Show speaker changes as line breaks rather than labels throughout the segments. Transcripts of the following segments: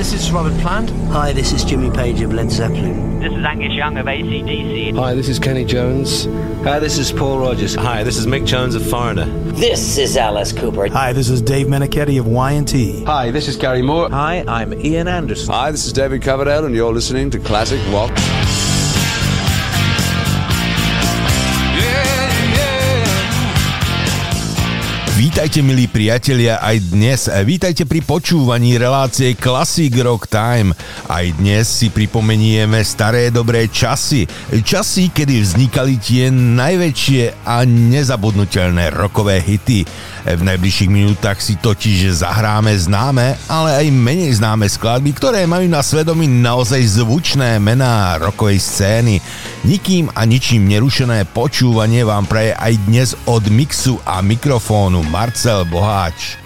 this is Robert Plant.
Hi, this is Jimmy Page of Led Zeppelin.
This is Angus Young of ACDC.
Hi, this is Kenny Jones.
Hi, this is Paul Rogers.
Hi, this is Mick Jones of Foreigner.
This is Alice Cooper.
Hi, this is Dave Menichetti of Y&T.
Hi, this is Gary Moore.
Hi, I'm Ian Anderson.
Hi, this is David Coverdale, and you're listening to Classic Rock.
Vítajte milí priatelia aj dnes. Vítajte pri počúvaní relácie Classic Rock Time. Aj dnes si pripomenieme staré dobré časy. Časy, kedy vznikali tie najväčšie a nezabudnutelné rokové hity. V najbližších minútach si totiž zahráme známe, ale aj menej známe skladby, ktoré majú na svedomí naozaj zvučné mená rokovej scény. Nikým a ničím nerušené počúvanie vám praje aj dnes od mixu a mikrofónu Marcel Boháč.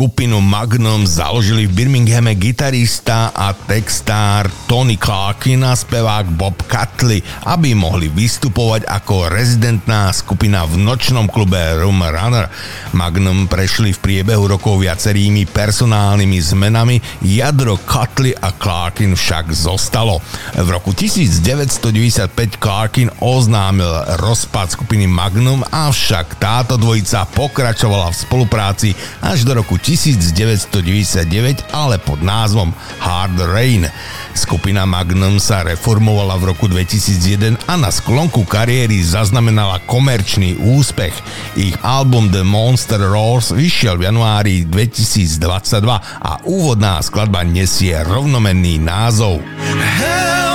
Skupinu Magnum založili v Birminghame gitarista a textár Tony Clarkin a spevák Bob Catley, aby mohli vystupovať ako rezidentná skupina v nočnom klube Room Runner. Magnum prešli v priebehu rokov viacerými personálnymi zmenami, jadro Catley a Clarkin však zostalo. V roku 1995 Clarkin oznámil rozpad skupiny Magnum, avšak táto dvojica pokračovala v spolupráci až do roku 1999, ale pod názvom Hard Rain. Skupina Magnum sa reformovala v roku 2001 a na sklonku kariéry zaznamenala komerčný úspech. Ich album The Monster Roars vyšiel v januári 2022 a úvodná skladba nesie rovnomenný názov.
Helpless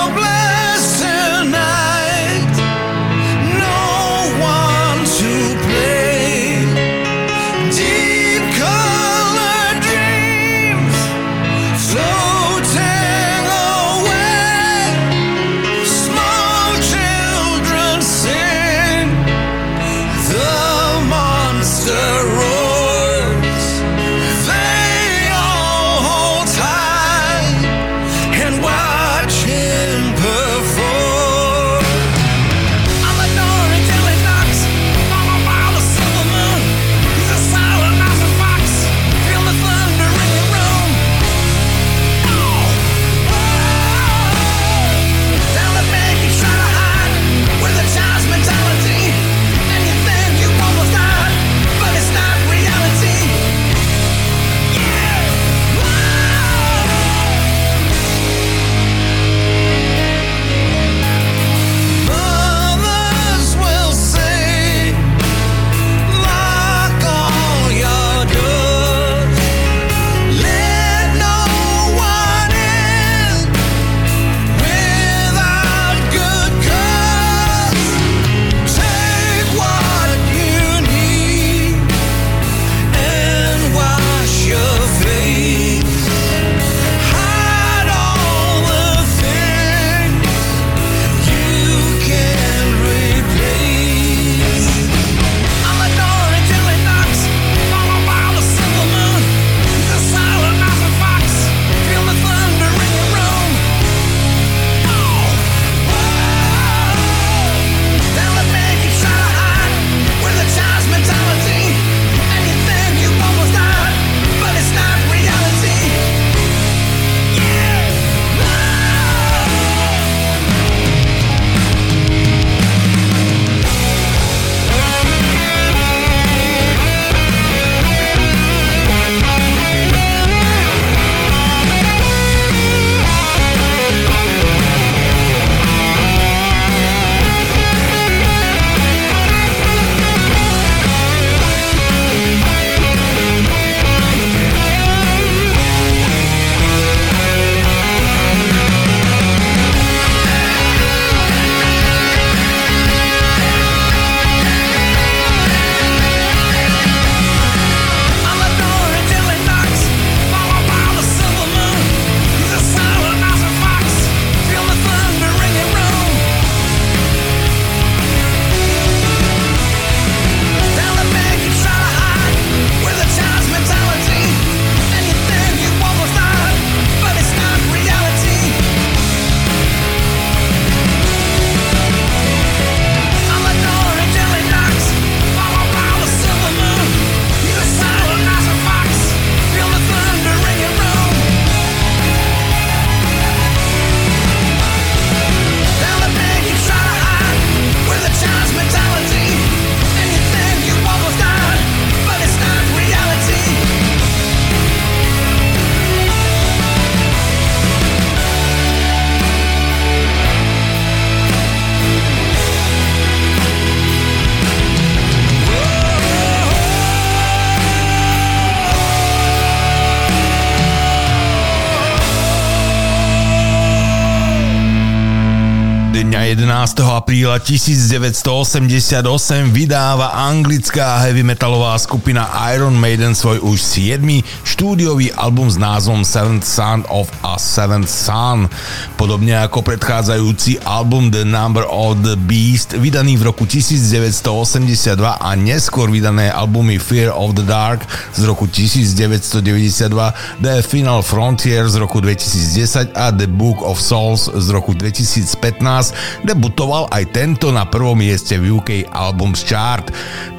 apríla 1988 vydáva anglická heavy metalová skupina Iron Maiden svoj už 7. štúdiový album s názvom Seventh Son of a Seventh Son. Podobne ako predchádzajúci album The Number of the Beast, vydaný v roku 1982 a neskôr vydané albumy Fear of the Dark z roku 1992, The Final Frontier z roku 2010 a The Book of Souls z roku 2015 debutoval aj tento na prvom mieste v UK Albums Chart.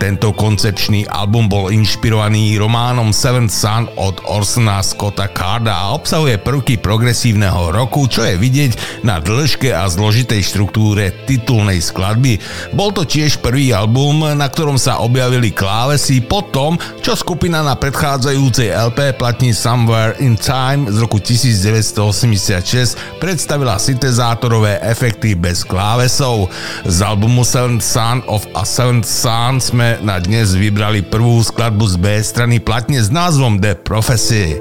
Tento koncepčný album bol inšpirovaný románom Seventh Son od Orsona Scotta Carda a obsahuje prvky progresívneho roku, čo je vidieť na dĺžke a zložitej štruktúre titulnej skladby. Bol to tiež prvý album, na ktorom sa objavili klávesy po tom, čo skupina na predchádzajúcej LP platní Somewhere in Time z roku 1986 predstavila syntezátorové efekty bez klávesov. Z albumu Seventh Son of a Seventh Son sme na dnes vybrali prvú skladbu z B strany platne s názvom The Prophecy.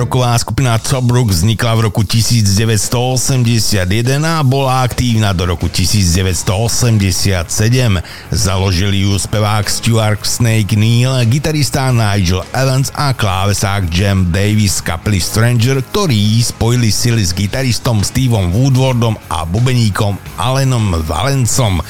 Roková skupina Tobruk vznikla v roku 1981 a bola aktívna do roku 1987. Založili ju spevák Stuart Snake Neil, gitarista Nigel Evans a klávesák Jam Davis kapely Stranger, ktorí spojili sily s gitaristom Steveom Woodwardom a bubeníkom Allenom Valencom.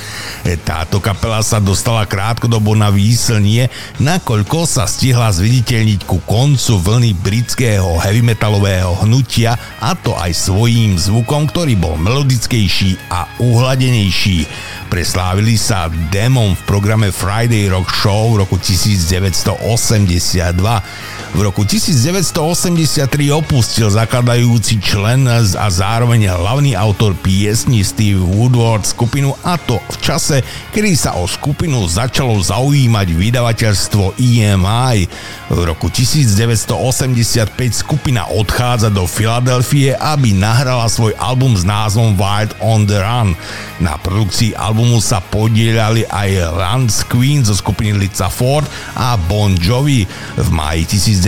Táto kapela sa dostala krátkodobo na výslnie, nakoľko sa stihla zviditeľniť ku koncu vlny britského heavy metalového hnutia a to aj svojím zvukom, ktorý bol melodickejší a uhladenejší. Preslávili sa demom v programe Friday Rock Show v roku 1982. V roku 1983 opustil zakladajúci člen a zároveň hlavný autor piesni Steve Woodward skupinu a to v čase, kedy sa o skupinu začalo zaujímať vydavateľstvo EMI. V roku 1985 skupina odchádza do Filadelfie, aby nahrala svoj album s názvom Wild on the Run. Na produkcii albumu sa podielali aj Lance Queen zo skupiny Lica Ford a Bon Jovi. V maji 1985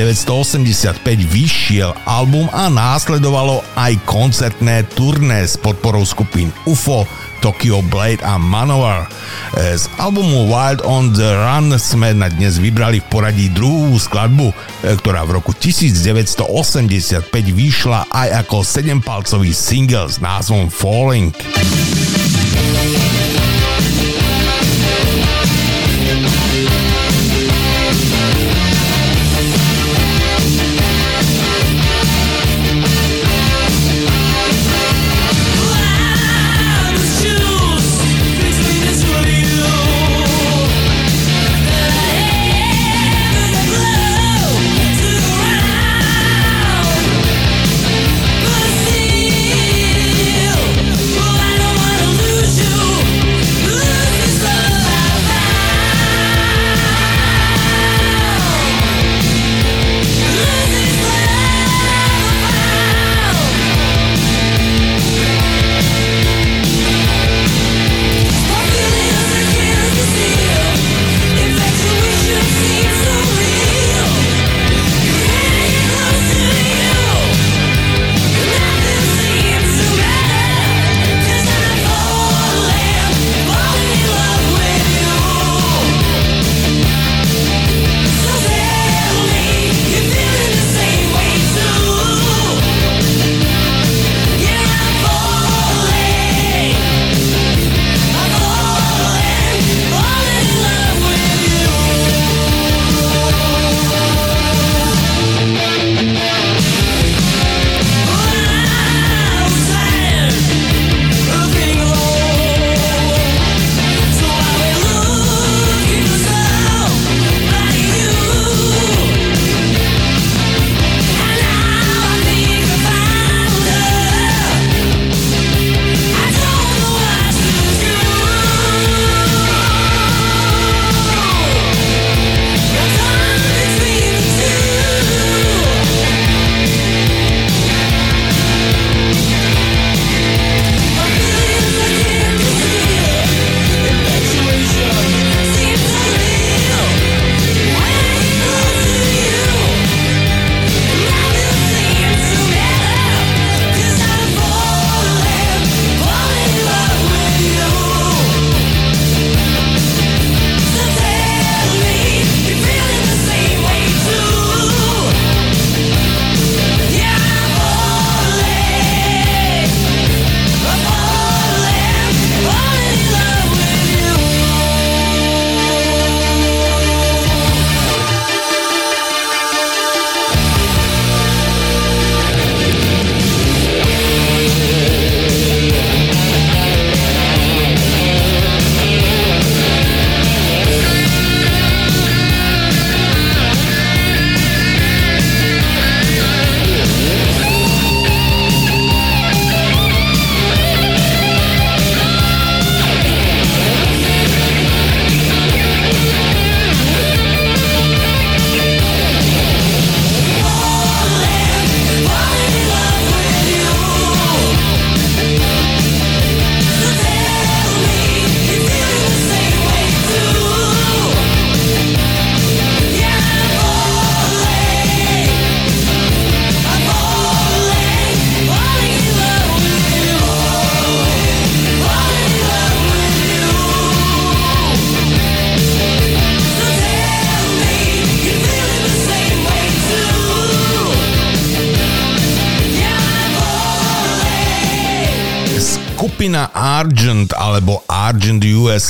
vyšiel album a následovalo aj koncertné turné s podporou skupín UFO, Tokyo Blade a Manowar. Z albumu Wild on the Run sme na dnes vybrali v poradí druhú skladbu, ktorá v roku 1985 vyšla aj ako 7-palcový single s názvom Falling.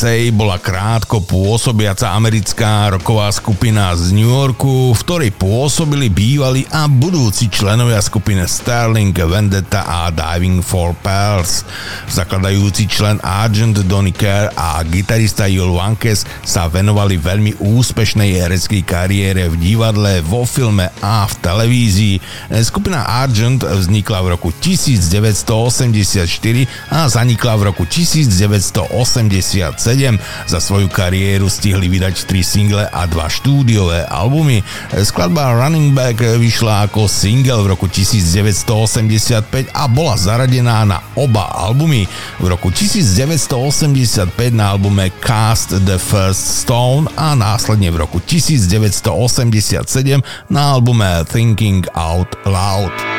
USA bola krátko pôsobiaca americká roková skupina z New Yorku, v ktorej pôsobili bývalí a budúci členovia skupiny Sterling, Vendetta a Diving for Pearls. Zakladajúci člen Argent Donny Kerr a gitarista Jul Vankes sa venovali veľmi úspešnej hereckej kariére v divadle, vo filme a v televízii. Skupina Argent vznikla v roku 1984 a zanikla v roku 1987. Za svoju kariéru stihli vydať 3 single a 2 štúdiové albumy. Skladba Running Back vyšla ako single v roku 1985 a bola zaradená na oba albumy. V roku 1985 na albume Cast the First Stone a následne v roku 1987 na albume Thinking Out Loud.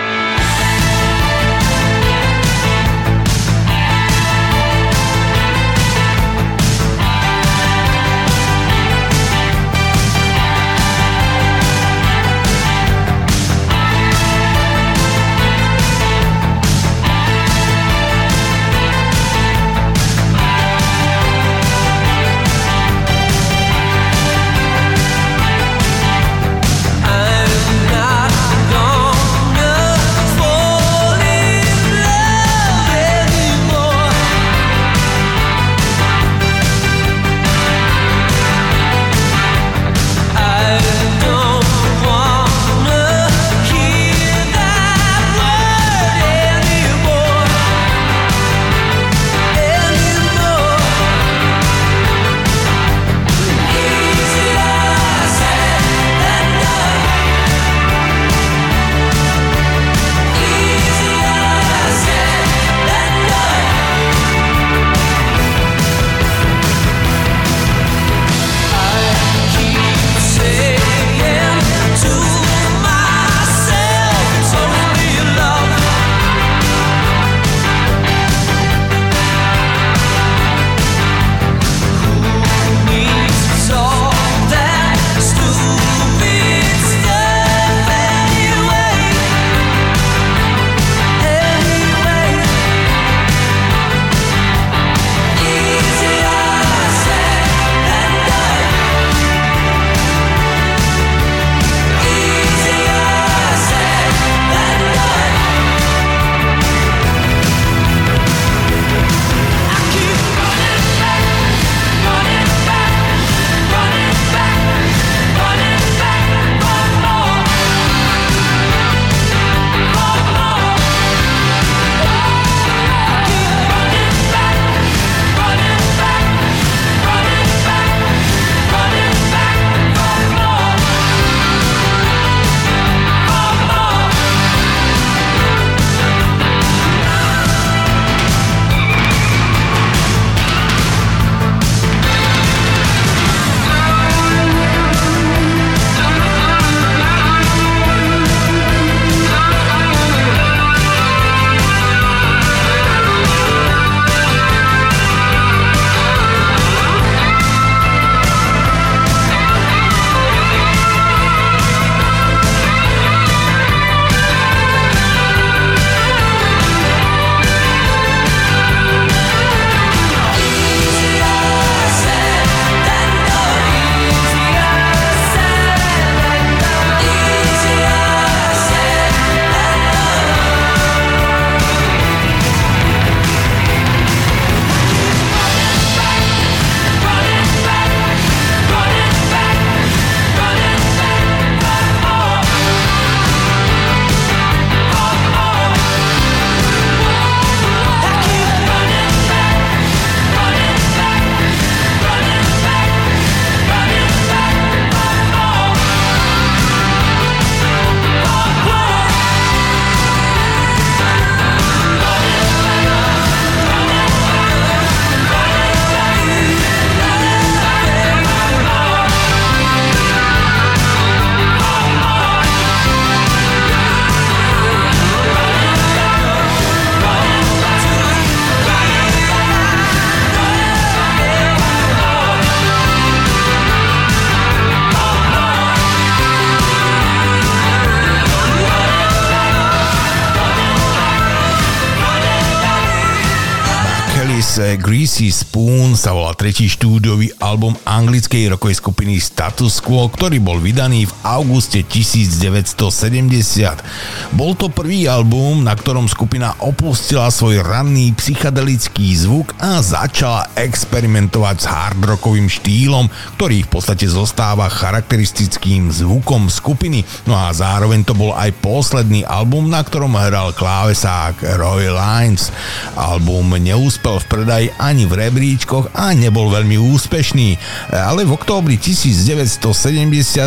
Greasy Spoon sa volá tretí štúdiový album anglickej rokovej skupiny Status Quo, ktorý bol vydaný v auguste 1970. Bol to prvý album, na ktorom skupina opustila svoj ranný psychedelický zvuk a začala experimentovať s hard rockovým štýlom, ktorý v podstate zostáva charakteristickým zvukom skupiny. No a zároveň to bol aj posledný album, na ktorom hral klávesák Roy Lines. Album neúspel v predaji ani v rebríčkoch a nebol veľmi úspešný, ale v októbri 1970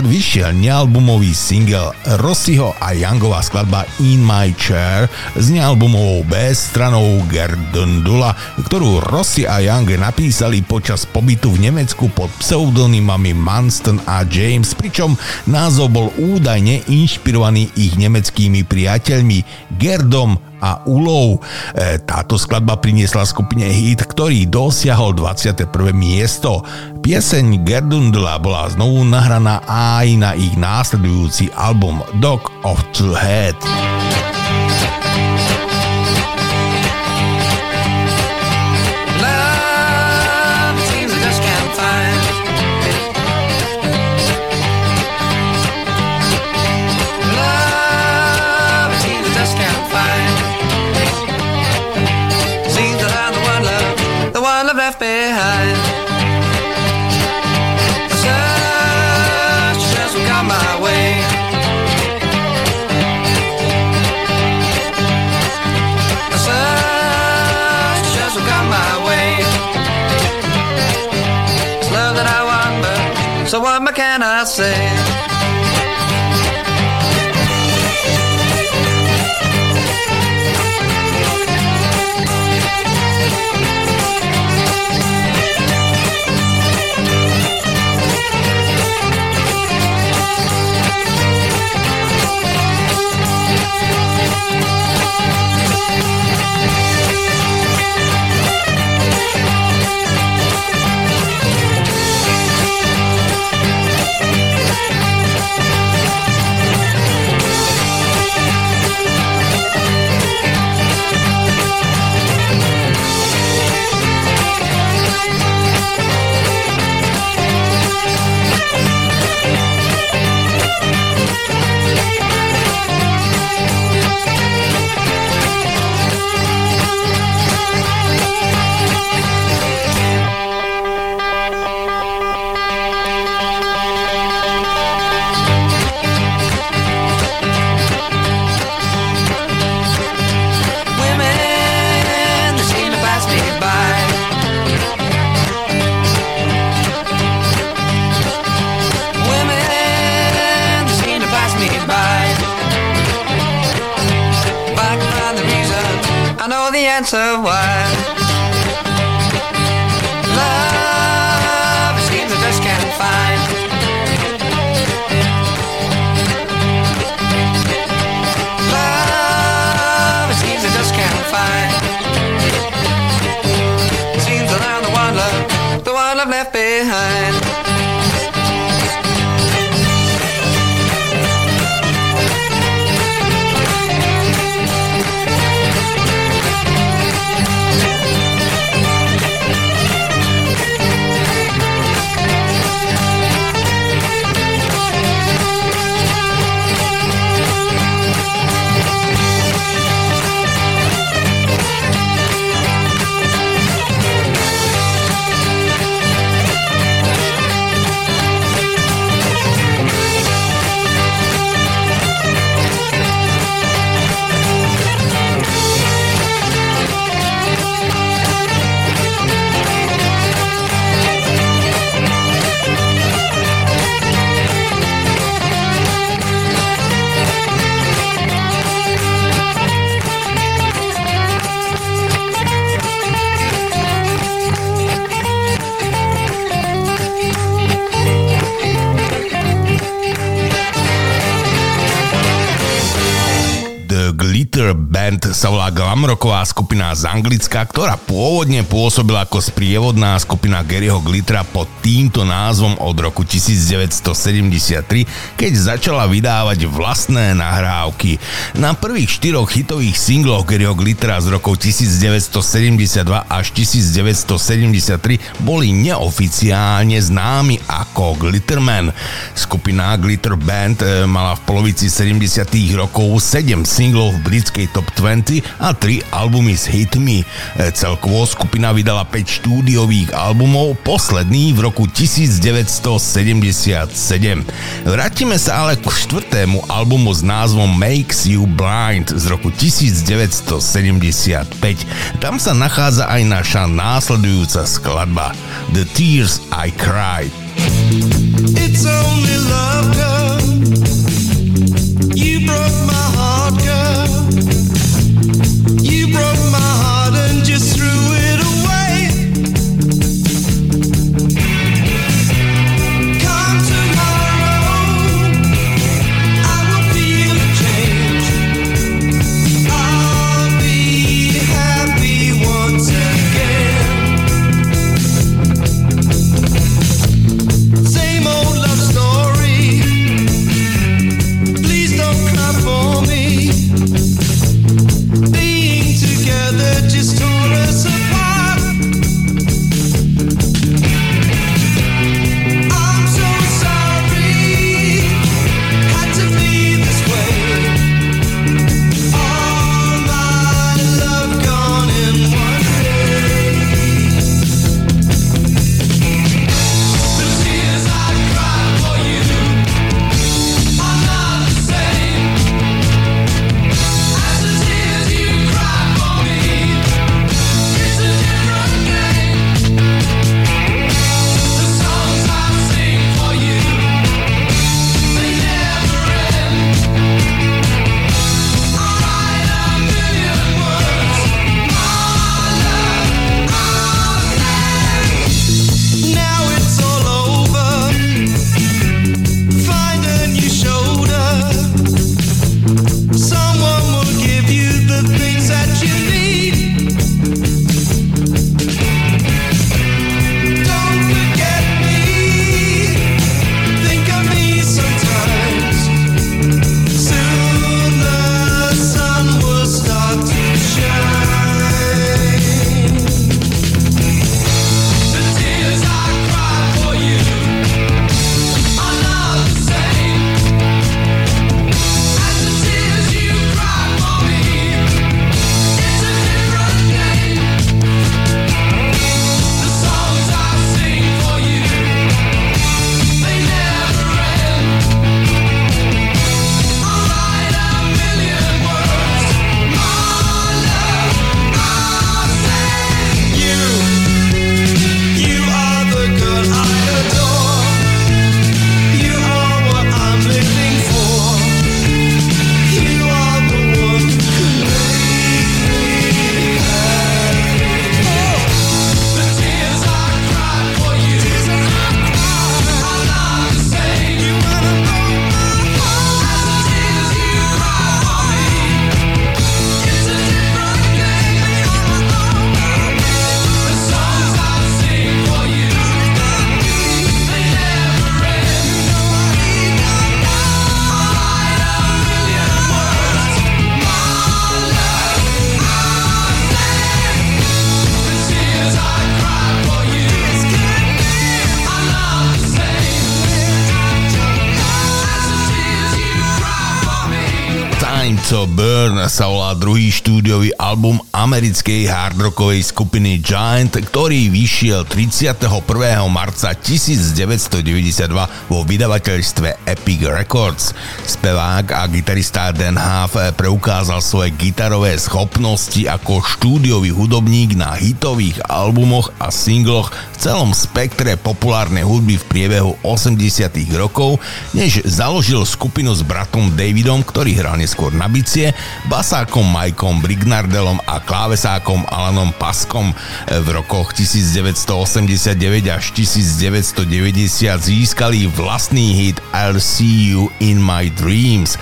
vyšiel nealbumový single Rossiho a Youngová skladba In My Chair s nealbumovou B stranou Gerdundula, ktorú Rossi a Young napísali počas pobytu v Nemecku pod pseudonymami Manston a James, pričom názov bol údajne inšpirovaný ich nemeckými priateľmi Gerdom a Ulov. E, táto skladba priniesla skupine hit, ktorý dosiahol 21. miesto. Pieseň Gerdundla bola znovu nahraná aj na ich následujúci album Dog of the Head.
the answer why. Love is schemes I just can't find.
Love is schemes
I just can't find. Seems I'm the one love, the one I've left behind.
Glamrocková skupina z Anglicka, ktorá pôvodne pôsobila ako sprievodná skupina Garyho Glittra pod týmto názvom od roku 1973, keď začala vydávať vlastné nahrávky. Na prvých štyroch hitových singloch Garyho Glittra z rokov 1972 až 1973 boli neoficiálne známi ako Glitterman. Skupina Glitter Band eh, mala v polovici 70 rokov 7 singlov v britskej top 20 a 3 albumy s hitmi. E, celkovo skupina vydala 5 štúdiových albumov, posledný v roku 1977. Vrátime sa ale k štvrtému albumu s názvom Makes You Blind z roku 1975. Tam sa nachádza aj naša následujúca skladba The Tears I Cried. It's only love, girl. You broke Burn sa volá druhý štúdiový album americkej hardrockovej skupiny Giant, ktorý vyšiel 31. marca 1992 vo vydavateľstve Epic Records. Spevák a gitarista Dan Huff preukázal svoje gitarové schopnosti ako štúdiový hudobník na hitových albumoch a singloch v celom spektre populárnej hudby v priebehu 80 rokov, než založil skupinu s bratom Davidom, ktorý hral neskôr na bicie
basákom Mikeom Brignardelom a klávesákom Alanom Paskom. V rokoch 1989 až 1990 získali vlastný hit I'll See You in My Dreams.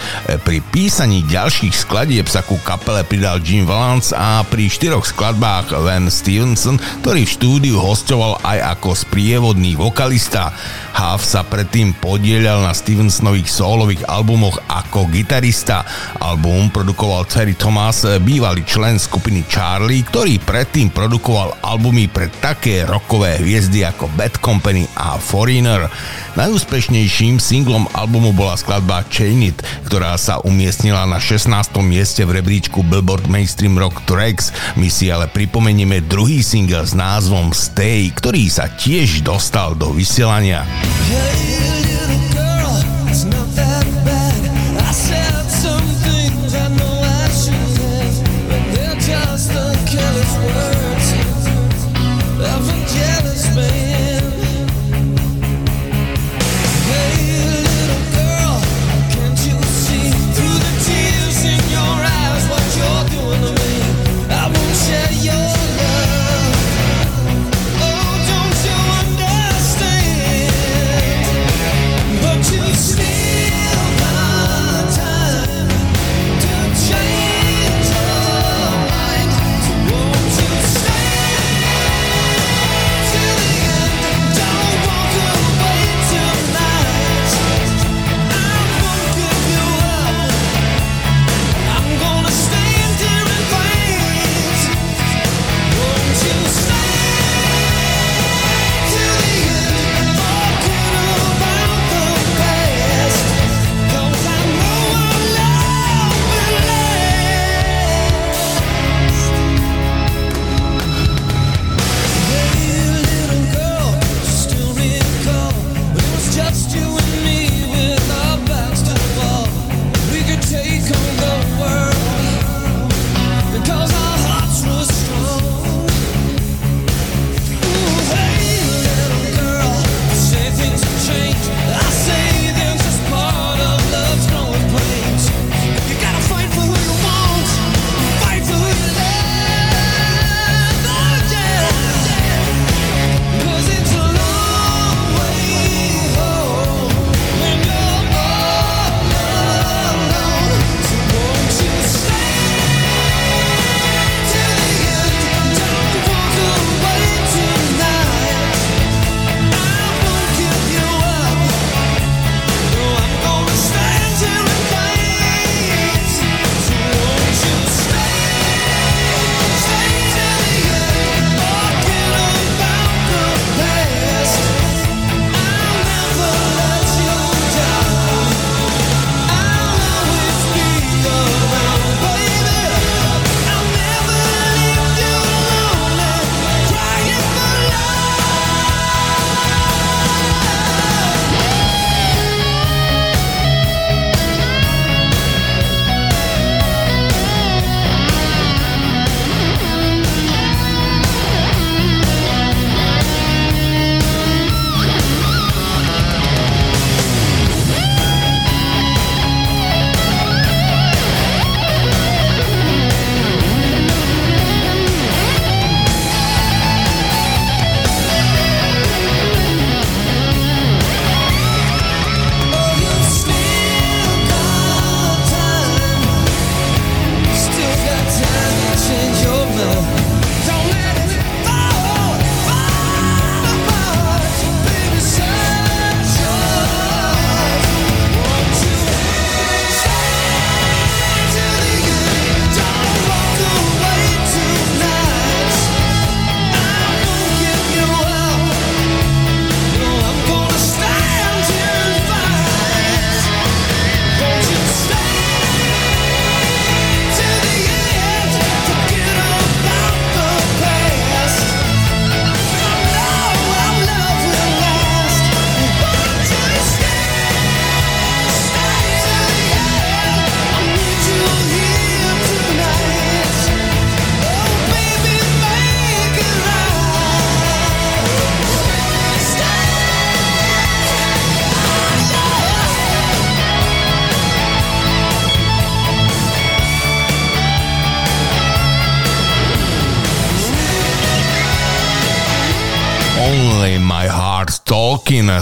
Pri písaní ďalších skladieb sa ku kapele pridal Jim Valance a pri štyroch skladbách Van Stevenson, ktorý v štúdiu hostoval aj ako sprievodný vokalista. Huff sa predtým podielal na Stevensonových solových albumoch ako gitarista. Album produkoval Terry Thomas, bývalý člen skupiny Charlie, ktorý predtým produkoval albumy pre také rokové hviezdy ako Bad Company a Foreigner. Najúspešnejším singlom albumu bola skladba Chain It, ktorá sa umiestnila na 16. mieste v rebríčku Billboard Mainstream Rock Tracks. My si ale pripomenieme druhý single s názvom Stay, ktorý sa tiež dostal do vysielania. Only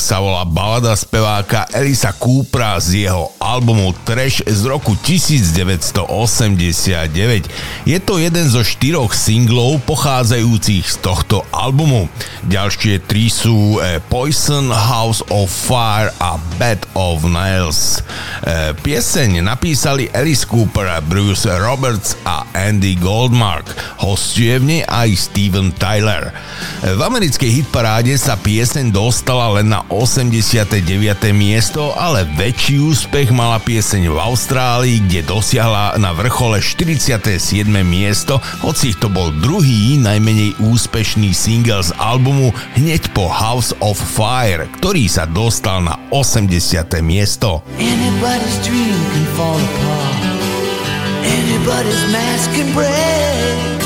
sa volá balada speváka Elisa Coopera z jeho albumu Trash z roku 1989. Je to jeden zo štyroch singlov pochádzajúcich z tohto albumu. Ďalšie tri sú eh, Poison, House of Fire a Bed of Nails. Eh, pieseň napísali Alice Cooper, Bruce Roberts a Andy Goldmark. Hostuje v nej aj Steven Tyler. V americkej hitparáde sa pieseň dostala len na 89. miesto, ale väčší úspech mala pieseň v Austrálii, kde dosiahla na vrchole 47. miesto, hoci to bol druhý najmenej úspešný single z albumu hneď po House of Fire, ktorý sa dostal na 80. miesto.
Anybody's dream can fall apart. Anybody's mask can break.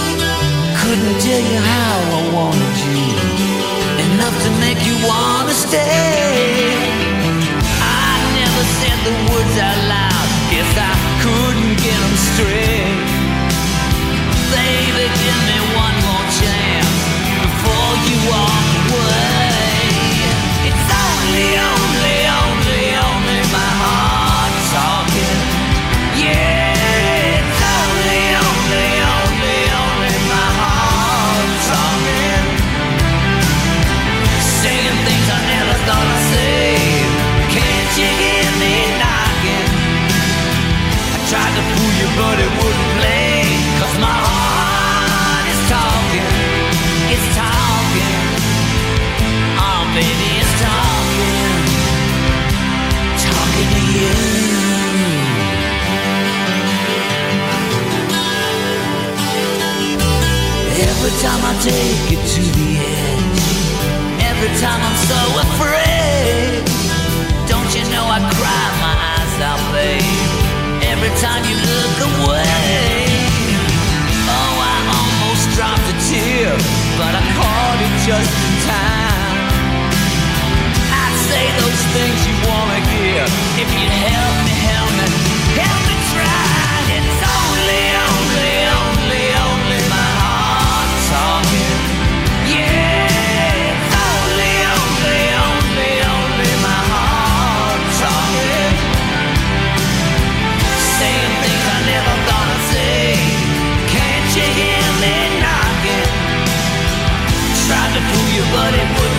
Couldn't tell you how I wanted you. Enough to make you wanna stay. But it wouldn't play. Cause my heart is talking. It's talking. Oh, baby, it's talking. Talking to you. Every time I take it to the edge, every time I'm so time you look away. Oh, I almost dropped a tear, but I caught it just in time. I'd say those things you wanna hear if you'd help me, help me, help me try. You, but it wouldn't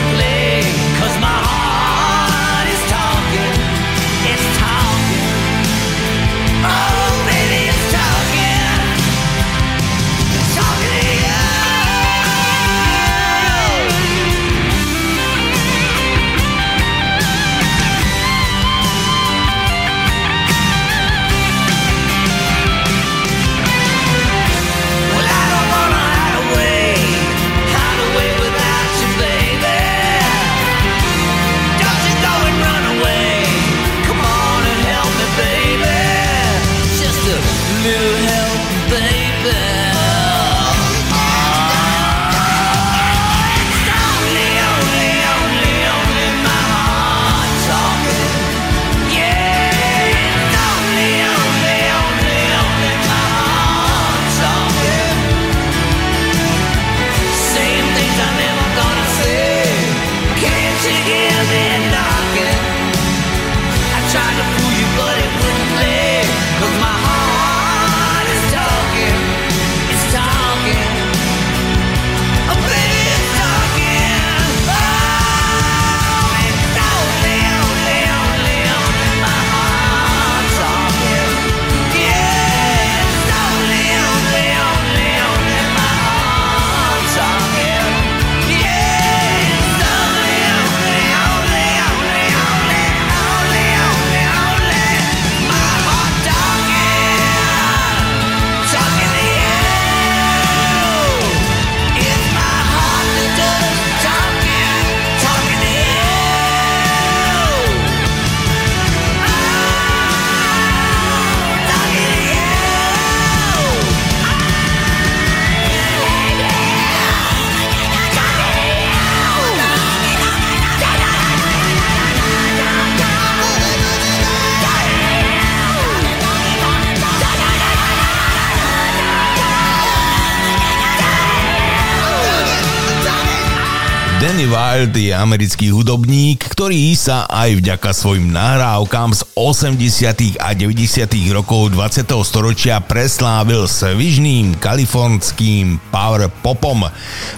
Danny Wild je americký hudobník, ktorý sa aj vďaka svojim nahrávkam z 80. a 90. rokov 20. storočia preslávil svižným kalifornským power popom.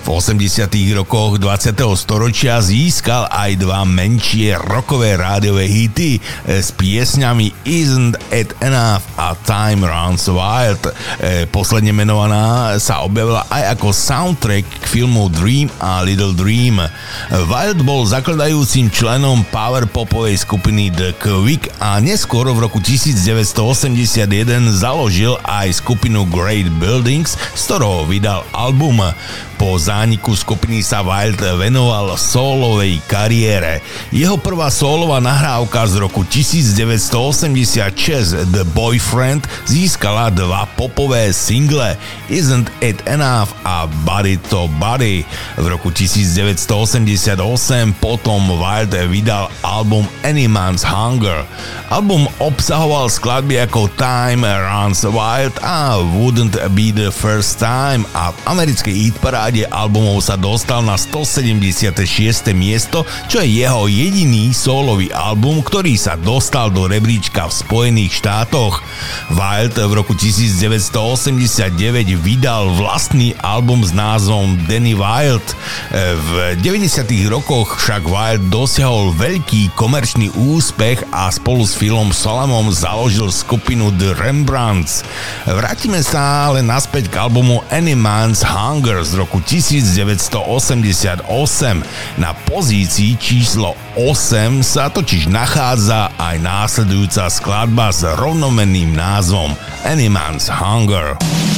V 80. rokoch 20. storočia získal aj dva menšie rokové rádiové hity s piesňami Isn't It Enough a Time Runs Wild. E, posledne menovaná sa objavila aj ako soundtrack k filmu Dream a Little Dream. Wild bol zakladajúcim členom power popovej skupiny The Quick a neskôr v roku 1981 založil aj skupinu Great Buildings, z ktorého vydal album. Po zániku skupiny sa Wild venoval solovej kariére. Jeho prvá solová nahrávka z roku 1986 The Boyfriend získala dva popové single Isn't It Enough a Body to Body. V roku 1988 potom Wild vydal album Any Man's Hunger. Album obsahoval skladby ako Time Runs Wild a Wouldn't Be the First Time a v americkej hitparáde rade albumov sa dostal na 176. miesto, čo je jeho jediný solový album, ktorý sa dostal do rebríčka v Spojených štátoch. Wild v roku 1989 vydal vlastný album s názvom Danny Wild. V 90. rokoch však Wild dosiahol veľký komerčný úspech a spolu s Philom Solamom založil skupinu The Rembrandts. Vrátime sa ale naspäť k albumu Any Man's Hunger z roku 1988. Na pozícii číslo 8 sa totiž nachádza aj následujúca skladba s rovnomenným názvom Any Man's Hunger.
But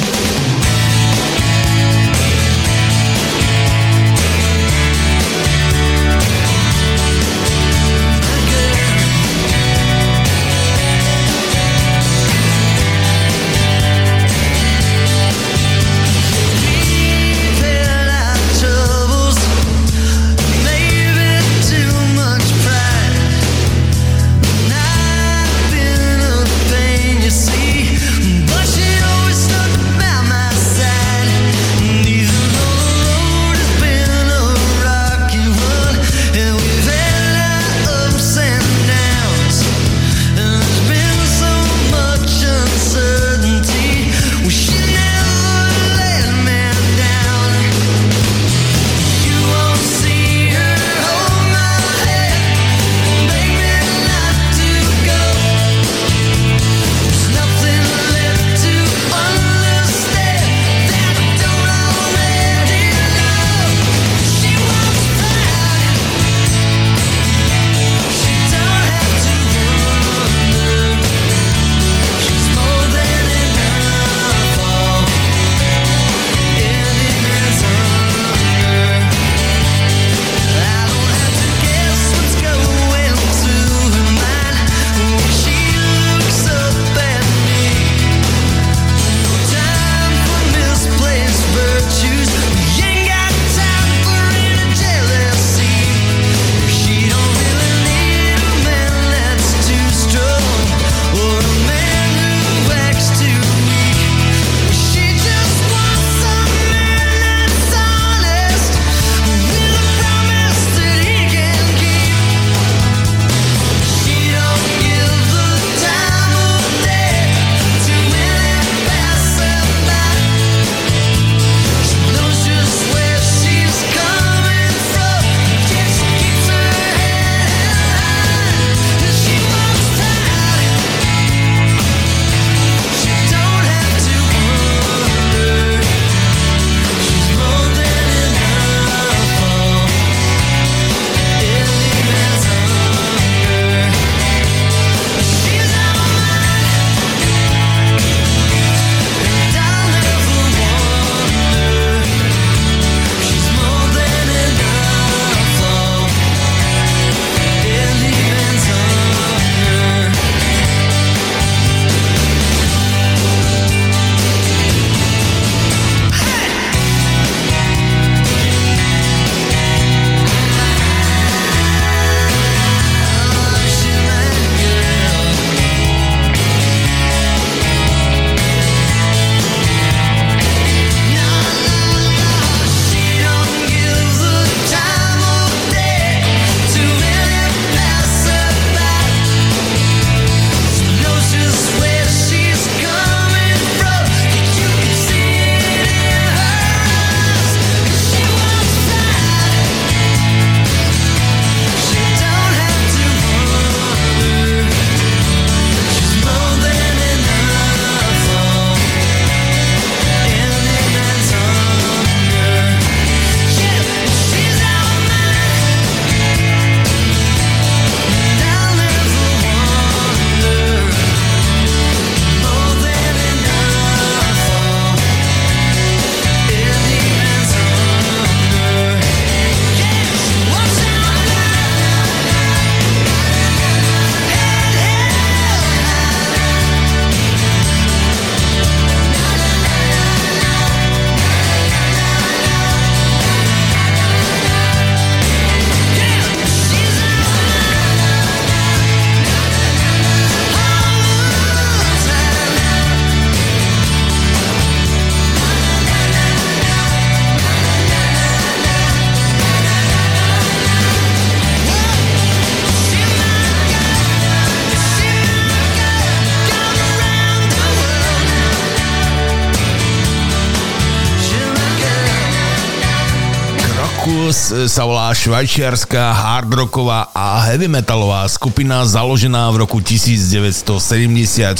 švajčiarská hardrocková a heavy metalová skupina založená v roku 1974.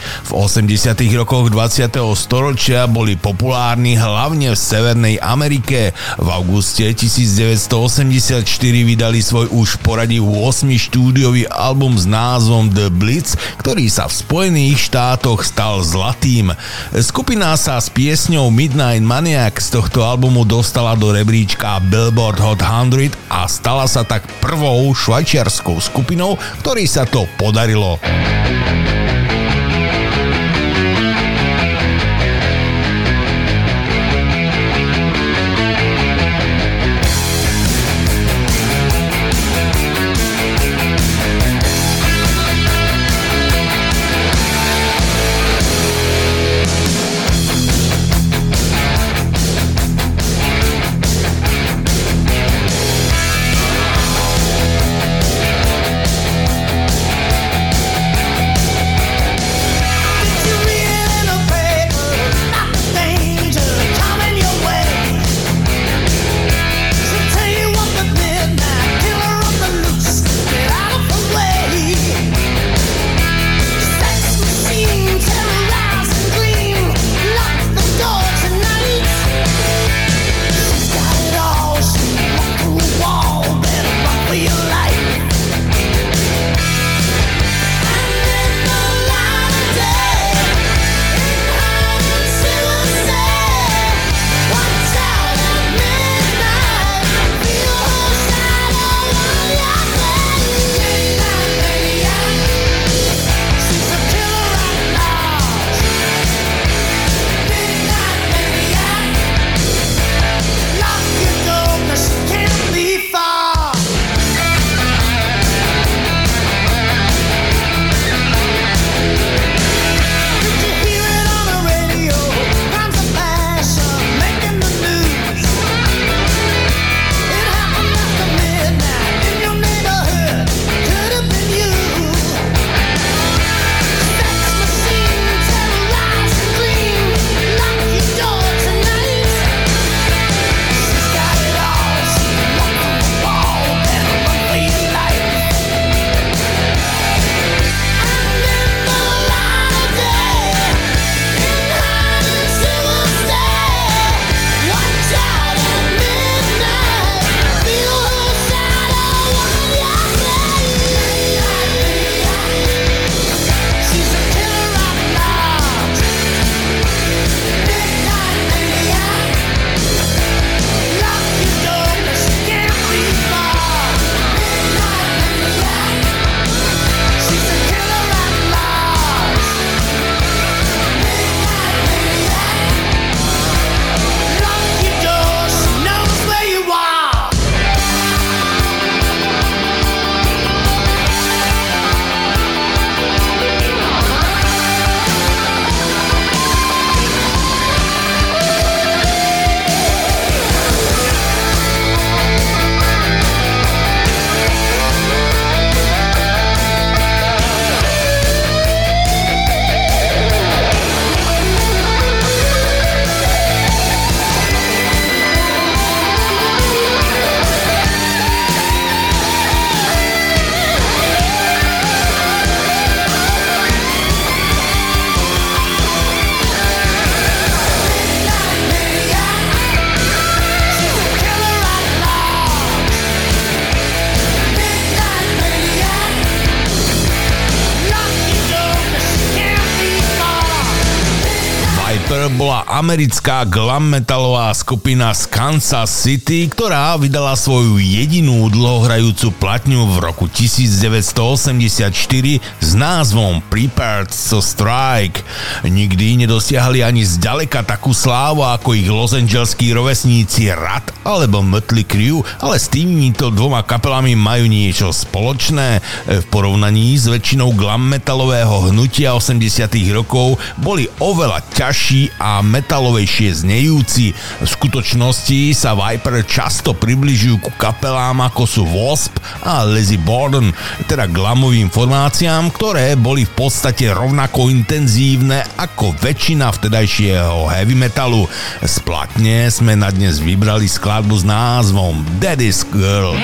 V 80. rokoch 20. storočia boli populárni hlavne v Severnej Amerike. V auguste 1984 vydali svoj už poradí 8 štúdiový album s názvom The Blitz, ktorý sa v Spojených štátoch stal zlatým. Skupina sa s piesňou Midnight Maniac z tohto albumu dostala do rebríčka Billboard Hot 100 a stala sa tak prvou švajčiarskou skupinou, ktorý sa to podarilo. Americká glam metalová skupina z Kansas City, ktorá vydala svoju jedinú dlhohrajúcu platňu v roku 1984 s názvom Prepared to Strike. Nikdy nedosiahli ani zďaleka takú slávu ako ich losangelskí rovesníci Rat alebo Mötley Crue, ale s týmito dvoma kapelami majú niečo spoločné. V porovnaní s väčšinou glam metalového hnutia 80 rokov boli oveľa ťažší
a metalovejšie znejúci. V skutočnosti sa Viper často približujú ku kapelám ako sú Wasp a Lizzy Borden, teda glamovým formáciám, ktoré boli v podstate rovnako intenzívne ako väčšina vtedajšieho heavy metalu. Splatne sme na dnes vybrali skladbu s názvom Daddy's Girl.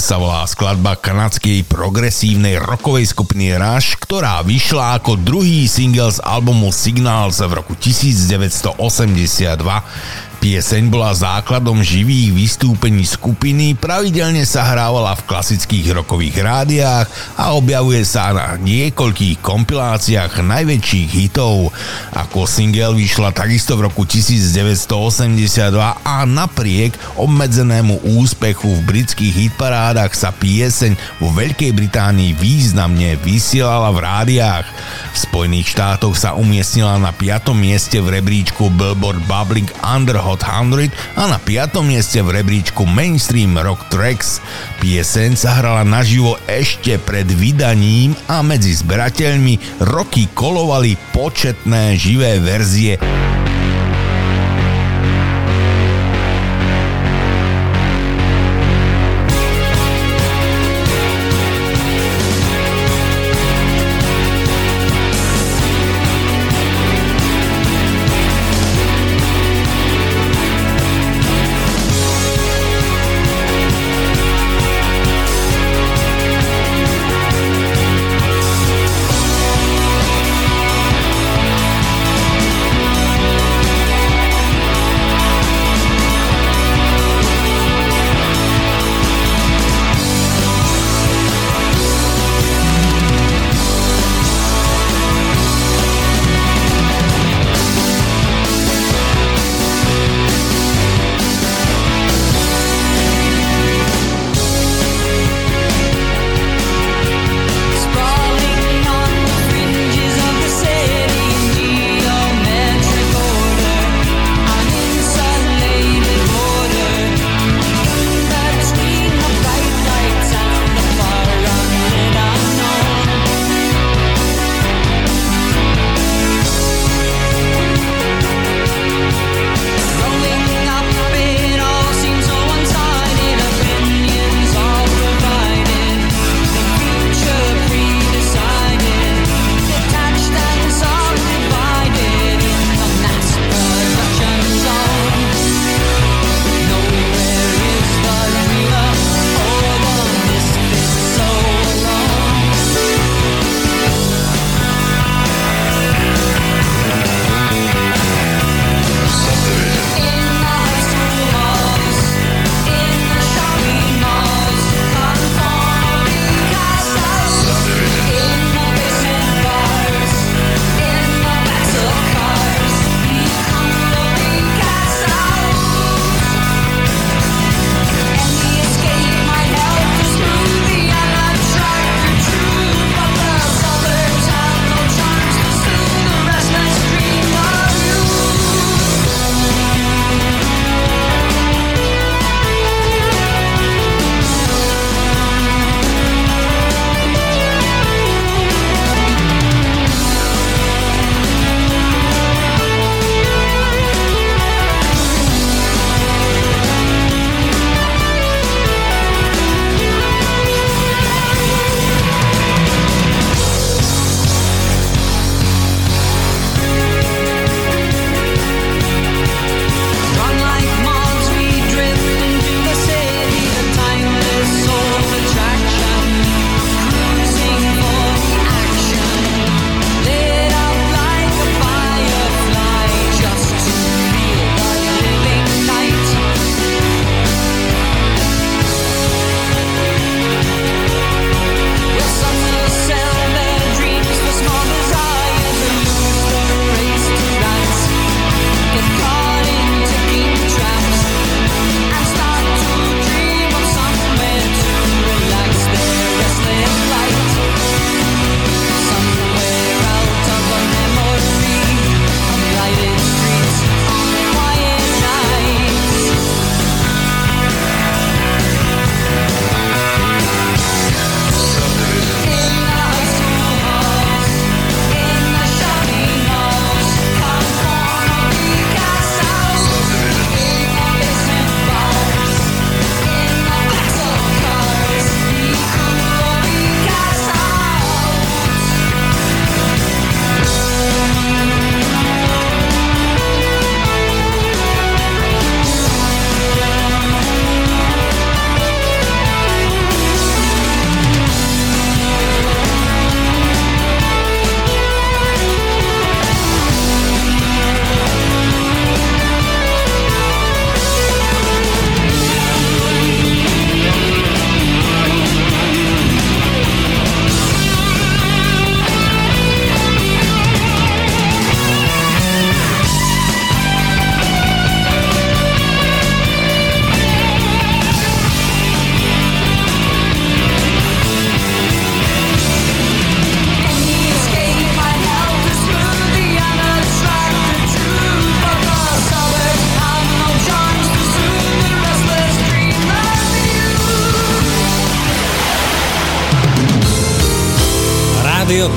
Sa volá skladba kanadskej progresívnej rokovej skupiny Rush, ktorá vyšla ako druhý single z albumu Signals v roku 1982 Pieseň bola základom živých vystúpení skupiny, pravidelne sa hrávala v klasických rokových rádiách a objavuje sa na niekoľkých kompiláciách najväčších hitov. Ako single vyšla takisto v roku 1982 a napriek obmedzenému úspechu v britských hitparádach sa pieseň vo Veľkej Británii významne vysielala v rádiách. V Spojených štátoch sa umiestnila na 5. mieste v rebríčku Billboard Bubbling Under Hot 100 a na 5. mieste v rebríčku Mainstream Rock Tracks. Pieseň sa hrala naživo ešte pred vydaním a medzi zberateľmi roky kolovali početné živé verzie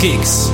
Radio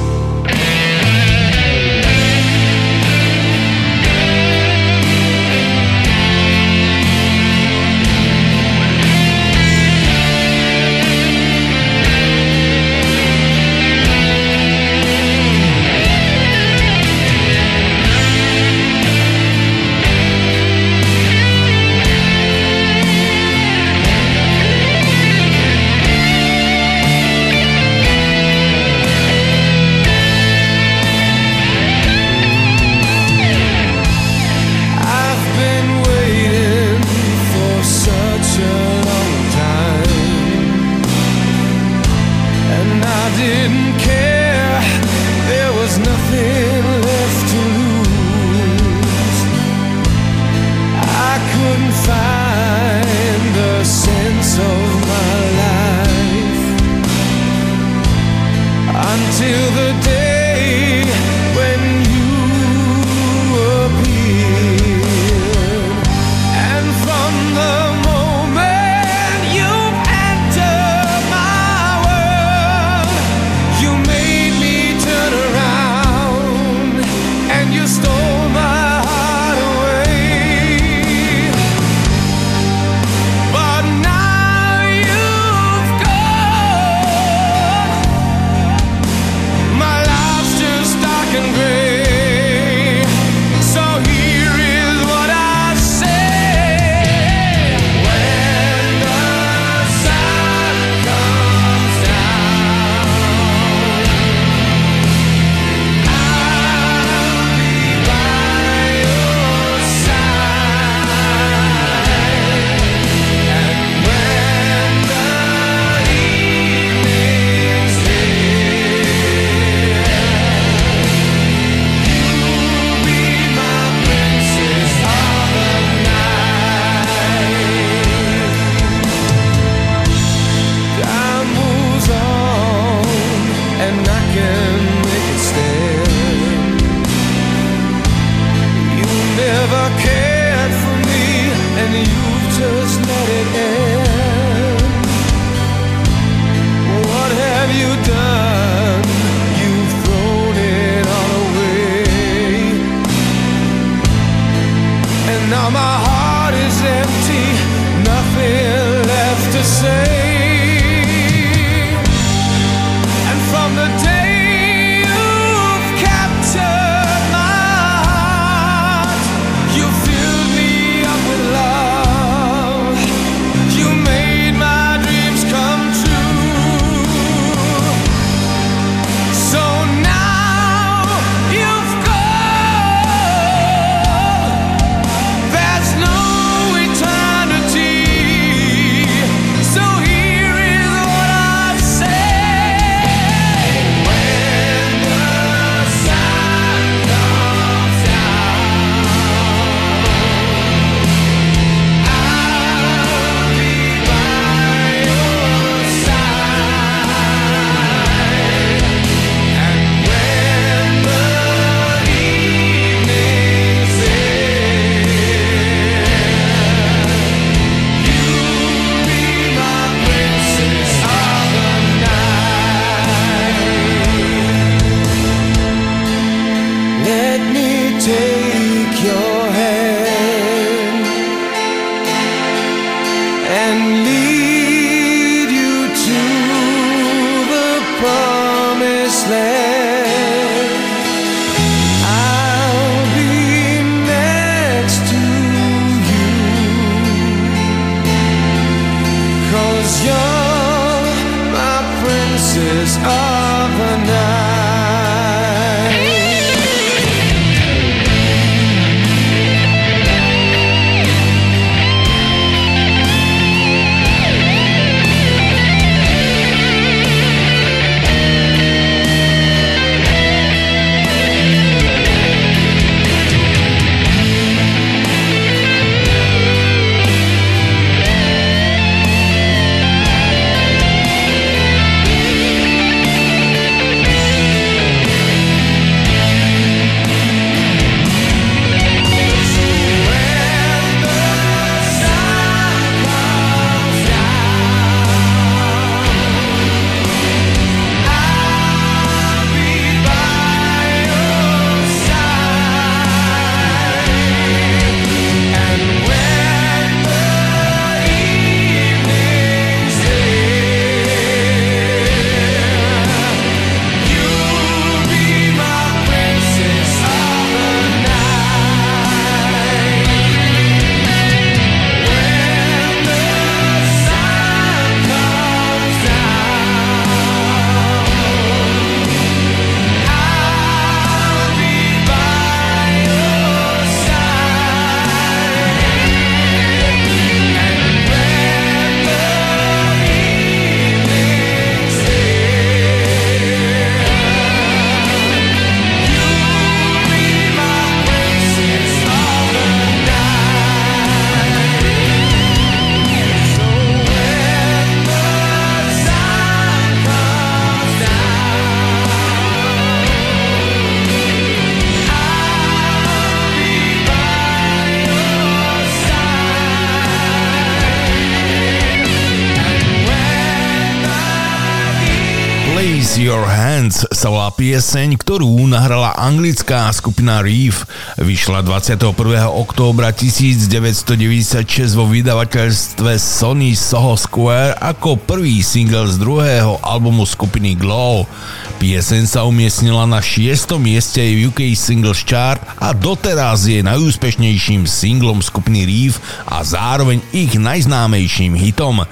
pieseň, ktorú nahrala anglická skupina Reef. Vyšla 21. októbra 1996 vo vydavateľstve Sony Soho Square ako prvý single z druhého albumu skupiny Glow. Pieseň sa umiestnila na 6. mieste UK Singles Chart a doteraz je najúspešnejším singlom skupiny Reef a zároveň ich najznámejším hitom.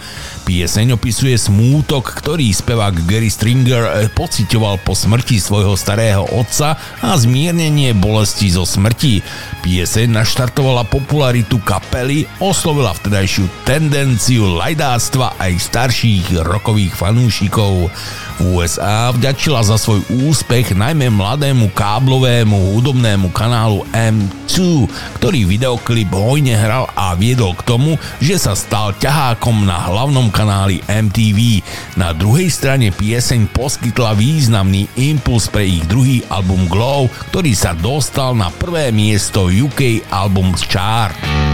Pieseň opisuje smútok, ktorý spevák Gary Stringer eh, pocitoval po smrti svojho starého otca a zmiernenie bolesti zo smrti. Pieseň naštartovala popularitu kapely, oslovila vtedajšiu tendenciu lajdáctva aj starších rokových fanúšikov. USA vďačila za svoj úspech najmä mladému káblovému hudobnému kanálu M2, ktorý videoklip hojne hral a viedol k tomu, že sa stal ťahákom na hlavnom kanáli MTV. Na druhej strane pieseň poskytla významný impuls pre ich druhý album Glow, ktorý sa dostal na prvé miesto UK Album Chart.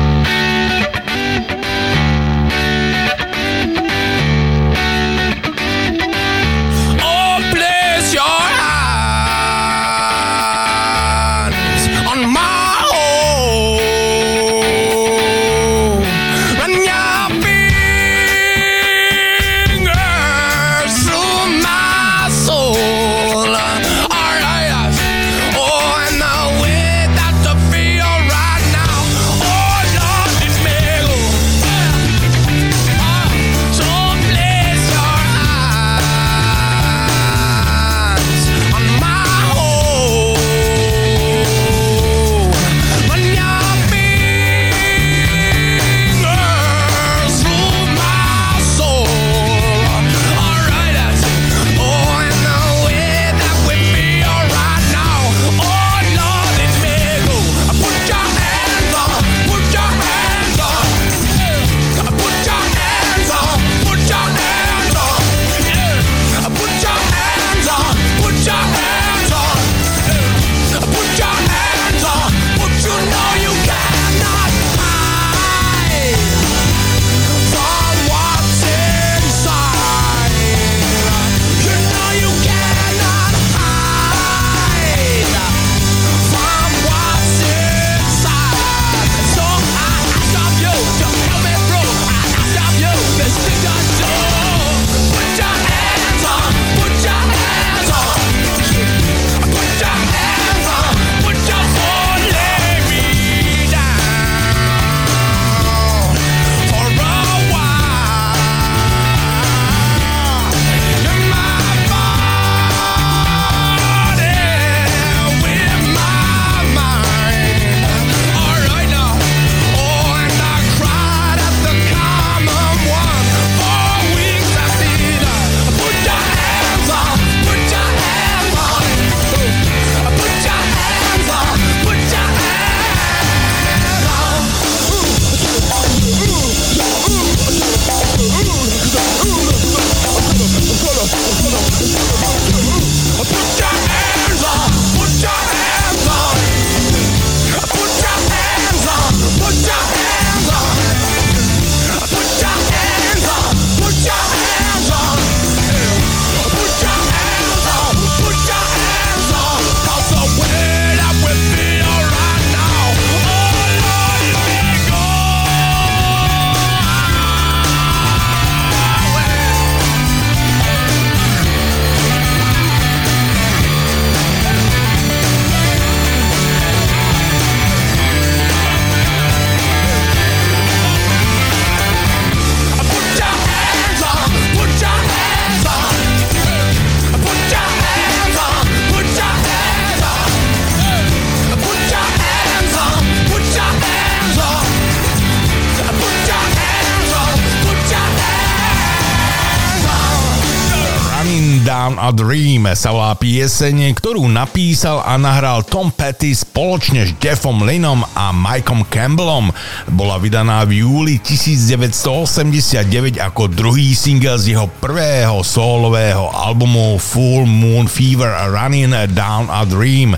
A Dream sa volá pieseň, ktorú napísal a nahral Tom Petty spoločne s Jeffom Linom a Mikeom Campbellom. Bola vydaná v júli 1989 ako druhý single z jeho prvého solového albumu Full Moon Fever Running Down a Dream.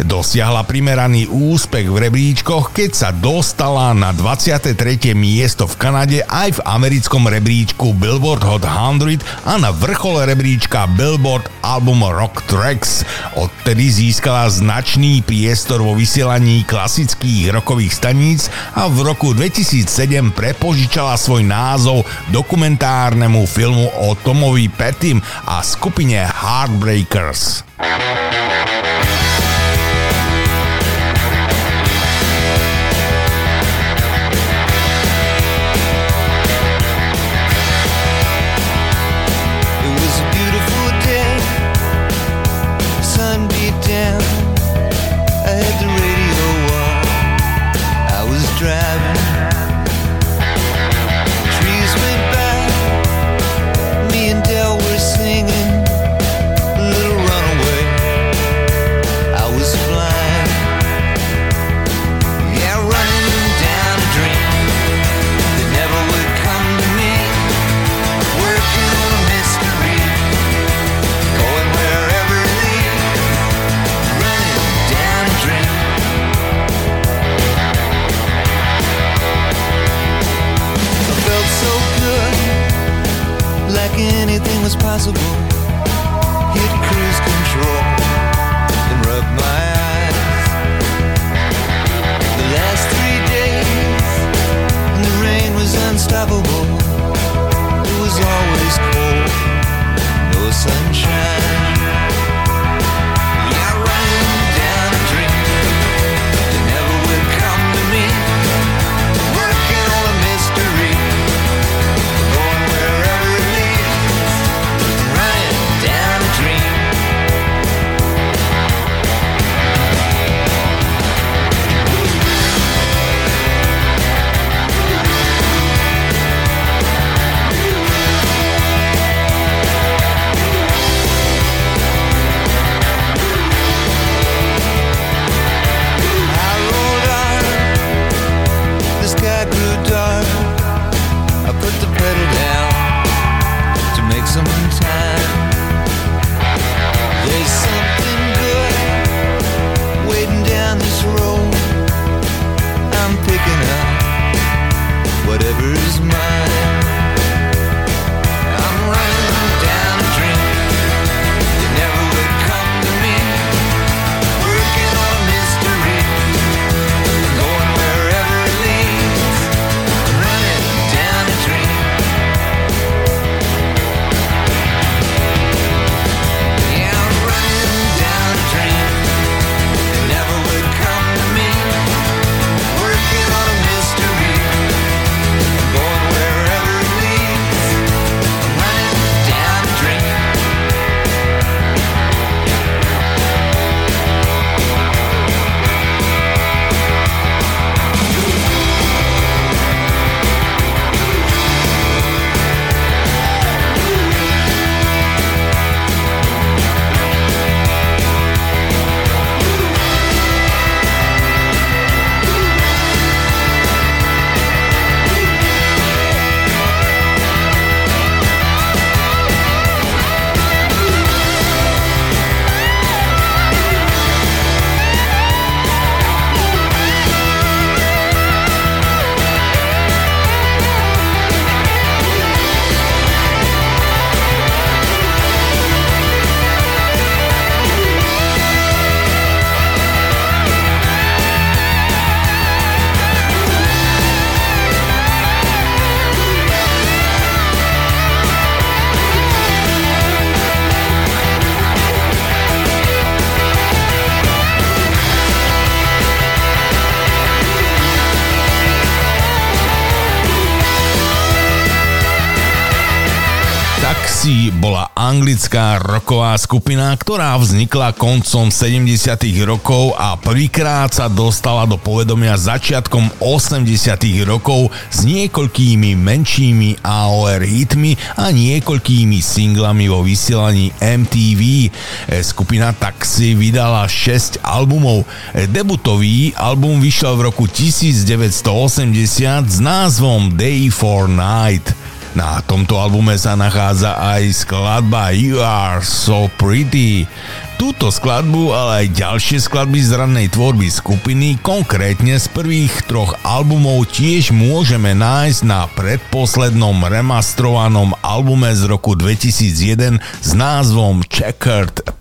Dosiahla primeraný úspech v rebríčkoch, keď sa dostala na 23. miesto v Kanade aj v americkom rebríčku Billboard Hot 100 a na vrchole rebríčka Billboard Billboard album Rock Tracks. Odtedy získala značný priestor vo vysielaní klasických rokových staníc a v roku 2007 prepožičala svoj názov dokumentárnemu filmu o Tomovi Pettim a skupine Heartbreakers. impossible anglická roková skupina, ktorá vznikla koncom 70. rokov a prvýkrát sa dostala do povedomia začiatkom 80. rokov s niekoľkými menšími AOR hitmi a niekoľkými singlami vo vysielaní MTV. Skupina Taxi vydala 6 albumov. Debutový album vyšiel v roku 1980 s názvom Day for Night. Na tomto albume sa nachádza aj skladba You Are So Pretty.
Túto skladbu, ale aj ďalšie skladby z rannej tvorby skupiny, konkrétne z prvých troch albumov tiež môžeme nájsť na predposlednom remastrovanom albume z roku 2001 s názvom Checkered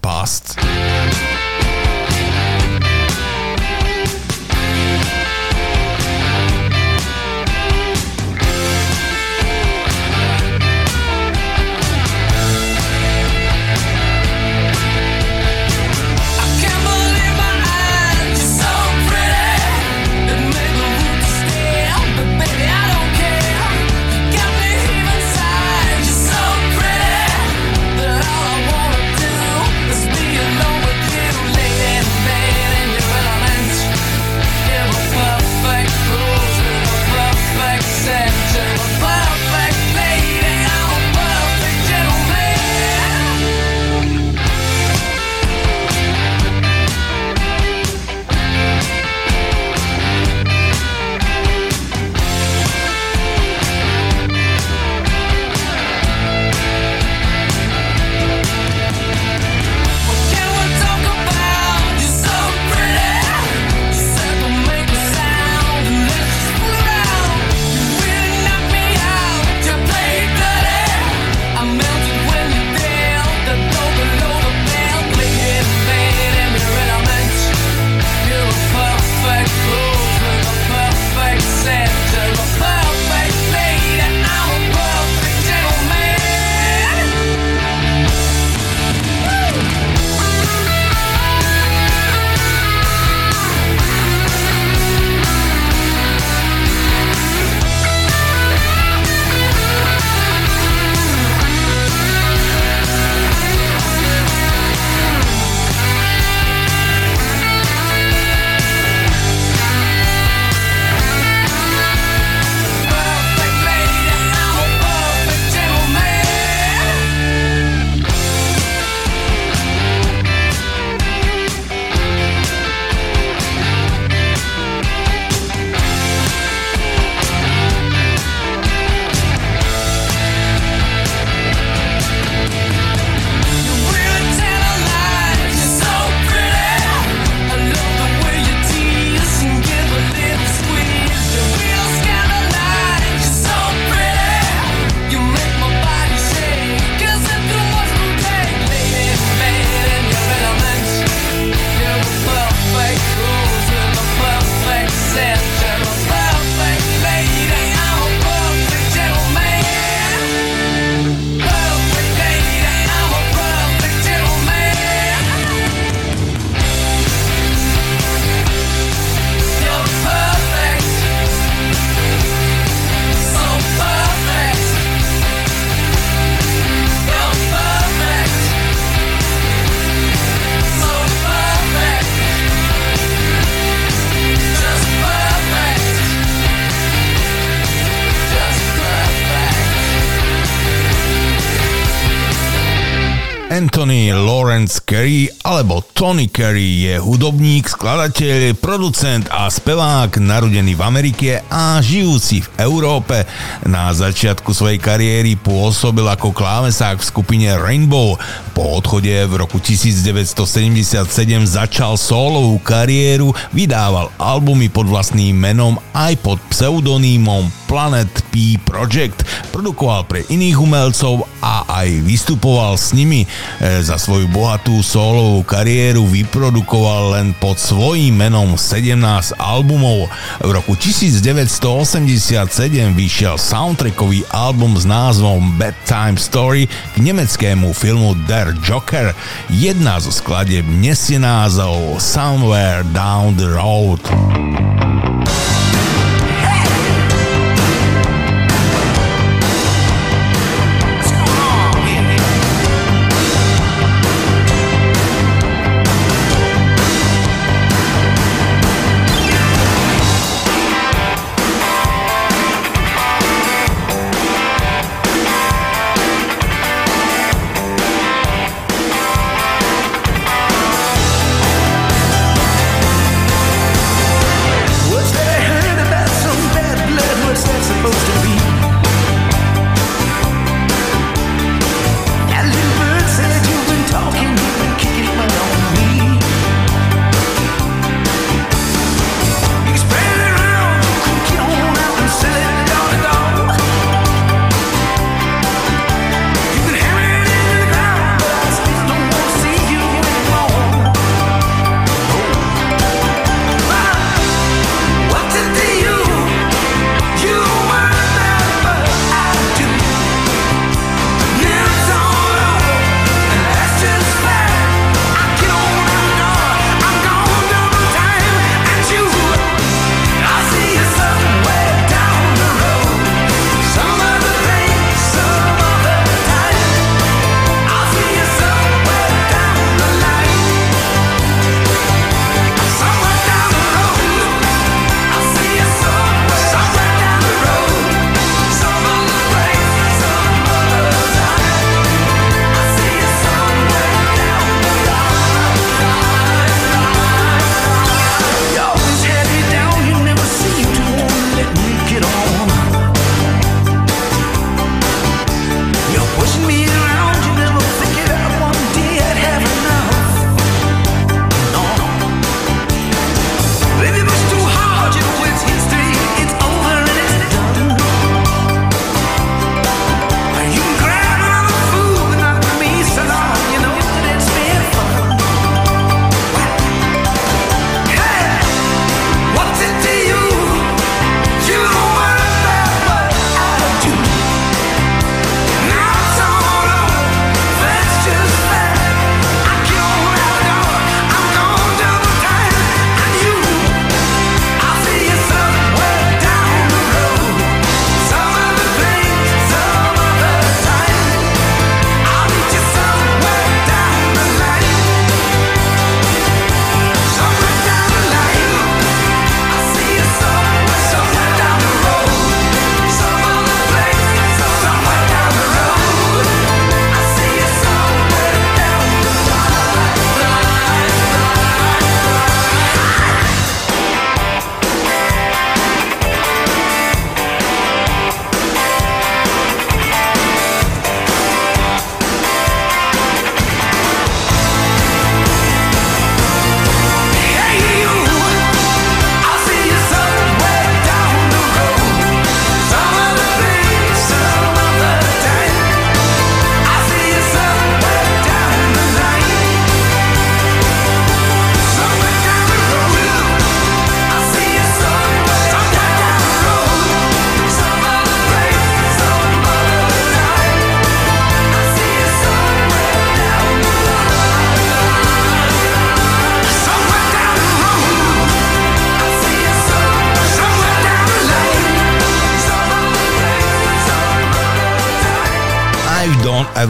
skladateľ, producent a spevák narodený v Amerike a žijúci v Európe. Na začiatku svojej kariéry pôsobil ako klávesák v skupine Rainbow. Po odchode v roku 1977 začal solovú kariéru, vydával albumy pod vlastným menom aj pod pseudonymom Planet P Project. Produkoval pre iných umelcov a aj vystupoval s nimi. E, za svoju bohatú solovú kariéru vyprodukoval len pod svojím menom 17 albumov. V roku 1987 vyšiel soundtrackový album s názvom Bedtime Story k nemeckému filmu Der Joker. Jedna zo skladeb nesie názov Somewhere Down the Road.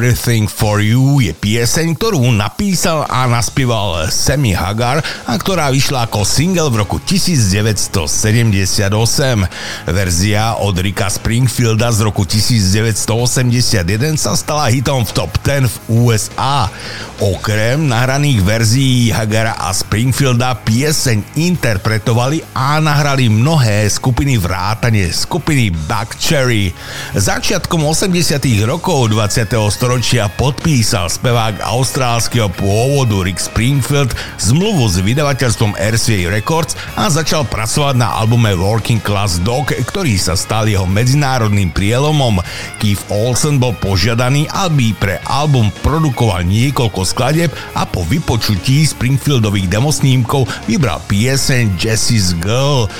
Everything For You je pieseň, ktorú napísal a naspieval Sammy Hagar a ktorá vyšla ako single v roku 1978. Verzia od Ricka Springfielda z roku 1981 sa stala hitom v top 10 v USA. Okrem nahraných verzií Hagara a Springfielda pieseň interpretovali a nahrali mnohé skupiny vrátane skupiny Buck Cherry. Začiatkom 80 rokov 20. storočia podpísal spevák austrálskeho pôvodu Rick Springfield zmluvu s vydavateľstvom RCA Records a začal pracovať na albume Working Class Dog, ktorý sa stal jeho medzinárodným prielomom. Keith Olsen bol požiadaný, aby pre album produkoval niekoľko skladeb a po vypočutí Springfieldových demosnímkov vybral pieseň Jessie's Girl.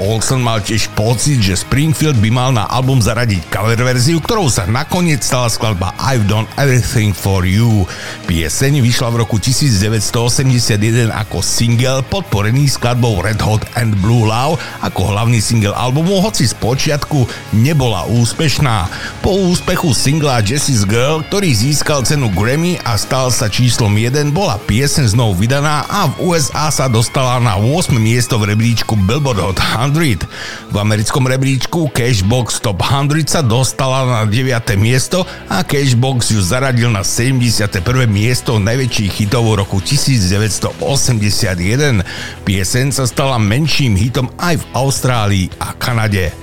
Olsen mal tiež pocit, že Springfield by mal na album zaradiť cover verziu, ktorou sa nakoniec stala skladba I've Done Everything For You. Pieseň vyšla v roku 1981 ako single podporený skladbou Red Hot and Blue Love ako hlavný single albumu, hoci z počiatku nebola úspešná. Po úspechu singla Jessie's Girl, ktorý získal cenu Grammy a stal sa číslom 1, bola pieseň znovu vydaná a v USA sa dostala na 8 miesto v rebríčku Billboard Hot 100. V americkom rebríčku Cashbox Top 100 sa dostala na 9. miesto a Cashbox ju zaradil na 71. miesto najväčších hitov roku 1981. Pieseň sa stala menším hitom aj v Austrálii a Kanade.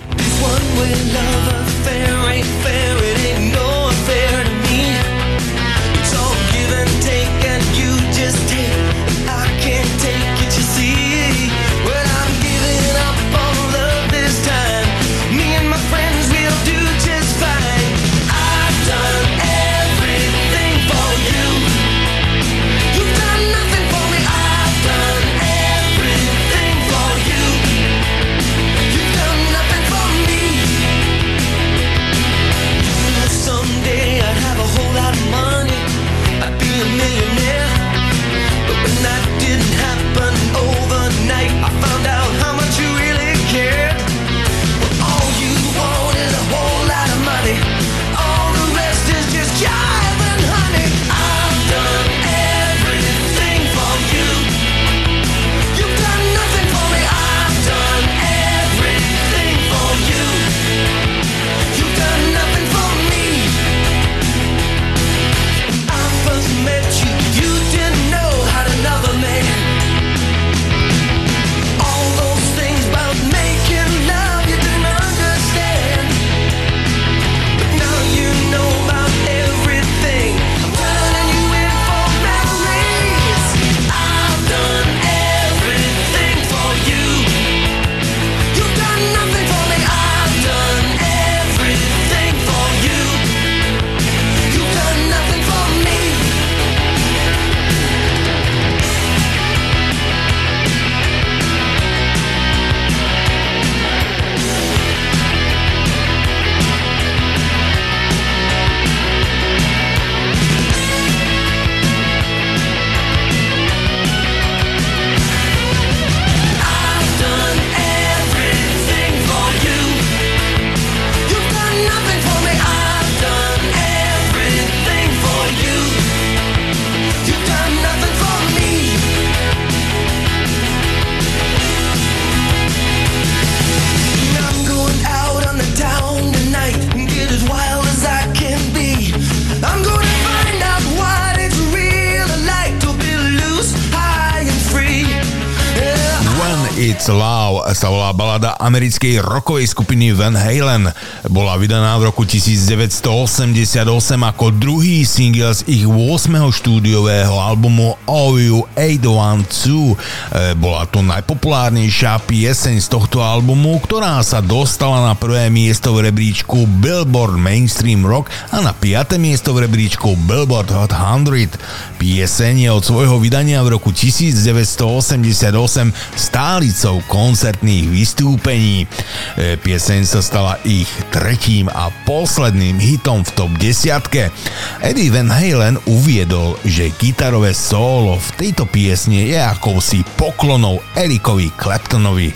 Sa volá balada americkej rockovej skupiny Van Halen. Bola vydaná v roku 1988 ako druhý single z ich 8. štúdiového albumu OU 812. E, bola to najpopulárnejšia pieseň z tohto albumu, ktorá sa dostala na prvé miesto v rebríčku Billboard Mainstream Rock a na 5. miesto v rebríčku Billboard Hot 100. Pieseň je od svojho vydania v roku 1988 stálicou koncertných vystúpení. E, pieseň sa stala ich tretím a posledným hitom v top desiatke. Eddie Van Halen uviedol, že gitarové solo v tejto piesne je akousi poklonou Erikovi Claptonovi.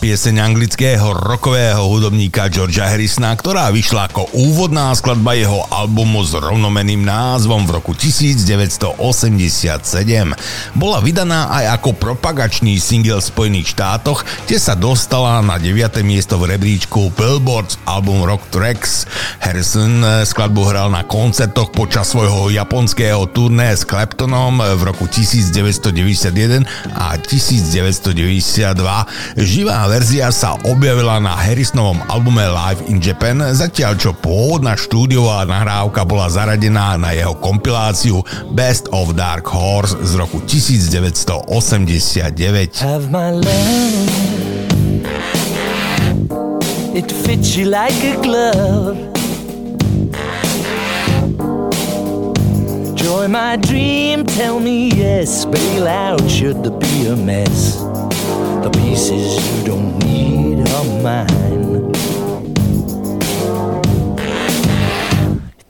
Pieseň anglického rokového hudobníka Georgia Harrisona, ktorá vyšla ako úvodná skladba jeho albumu s rovnomeným názvom v roku 1987. Bola vydaná aj ako propagačný single v Spojených štátoch, kde sa dostala na 9. miesto v rebríčku Billboard album Rock Tracks. Harrison eh, skladbu hral na koncertoch počas svojho japonského turné s Claptonom v roku 1991 a 1990 1992. Živá verzia sa objavila na Harrisonovom albume Live in Japan, zatiaľ čo pôvodná štúdiová nahrávka bola zaradená na jeho kompiláciu Best of Dark Horse z roku 1989. Have my love, it fits you like a glove. Joy my dream, tell me yes, bail out should there be a mess. The pieces you don't need are mine.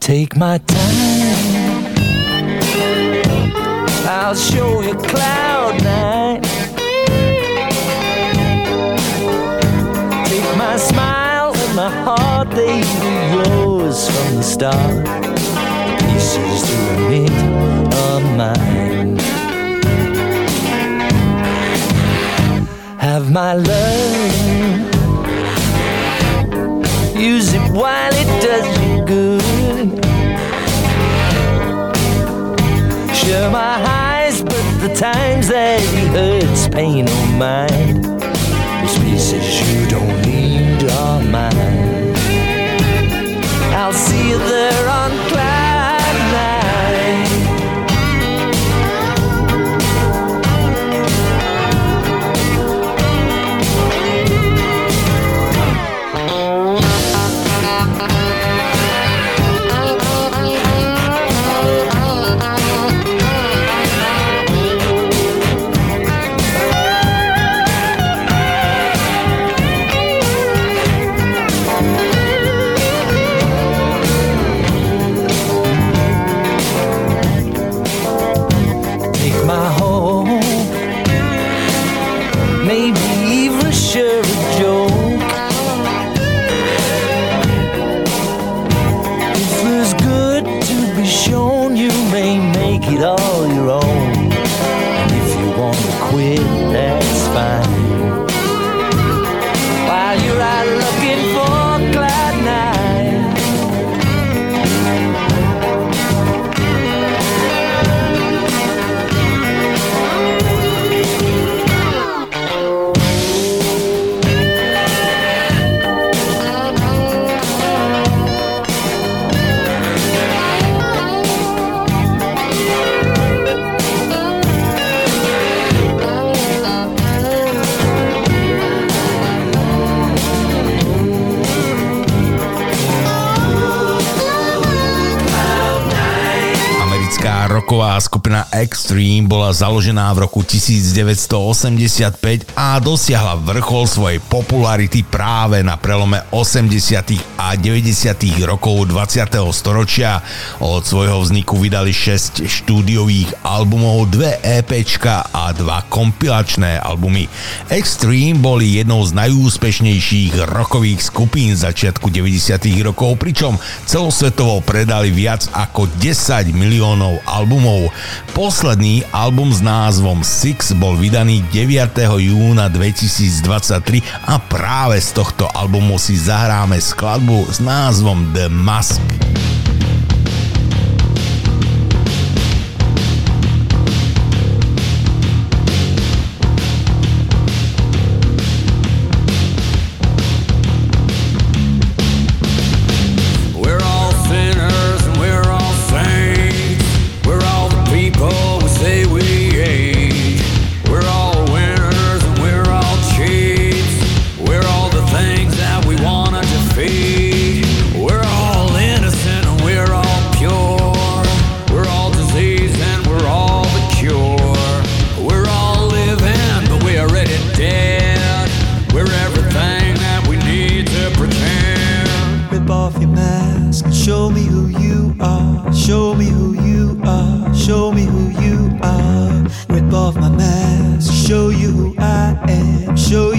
Take my time. I'll show you cloud nine. Take my smile and my heart, they were yours from the start. Pieces to admit are mine. Have my love. Use it while it does you good. Share my highs, but the times that it hurts, pain or mind. Those pieces you don't need are mine. I'll see you there Kobáková z skupina Extreme bola založená v roku 1985 a dosiahla vrchol svojej popularity práve na prelome 80. a 90. rokov 20. storočia. Od svojho vzniku vydali 6 štúdiových albumov, 2 EPčka a 2 kompilačné albumy. Extreme boli jednou z najúspešnejších rockových skupín začiatku 90. rokov, pričom celosvetovo predali viac ako 10 miliónov albumov. Posledný album s názvom Six bol vydaný 9. júna 2023 a práve z tohto albumu si zahráme skladbu s názvom The Mask.
show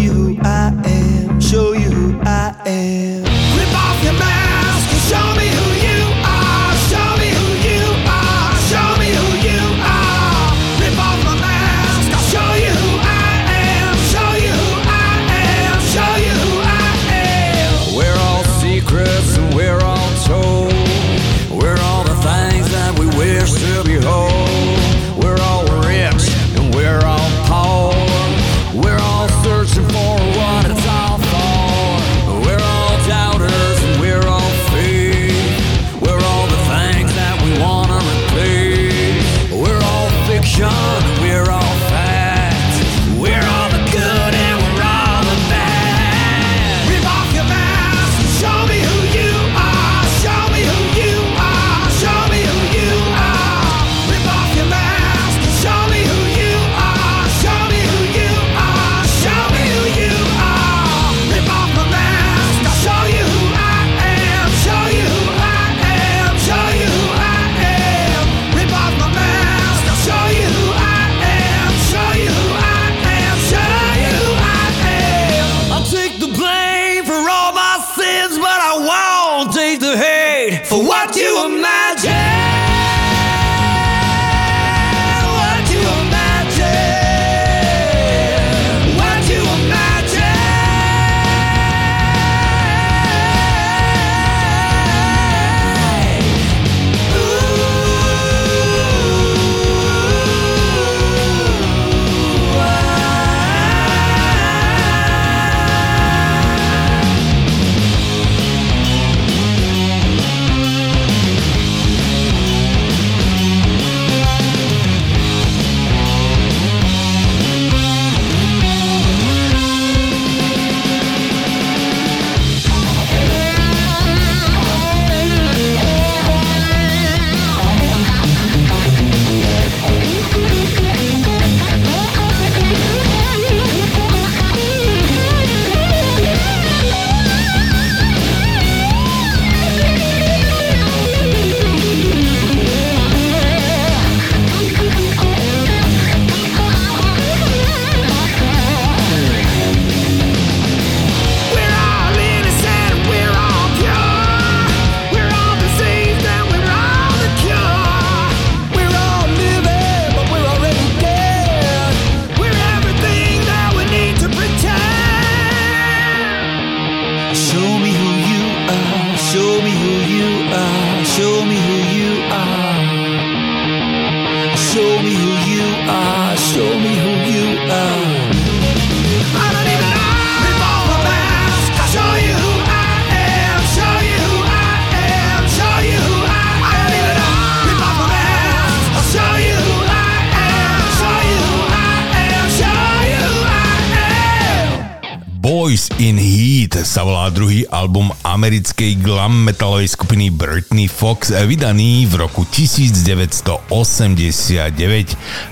Box eh, vydaný v roku 1989.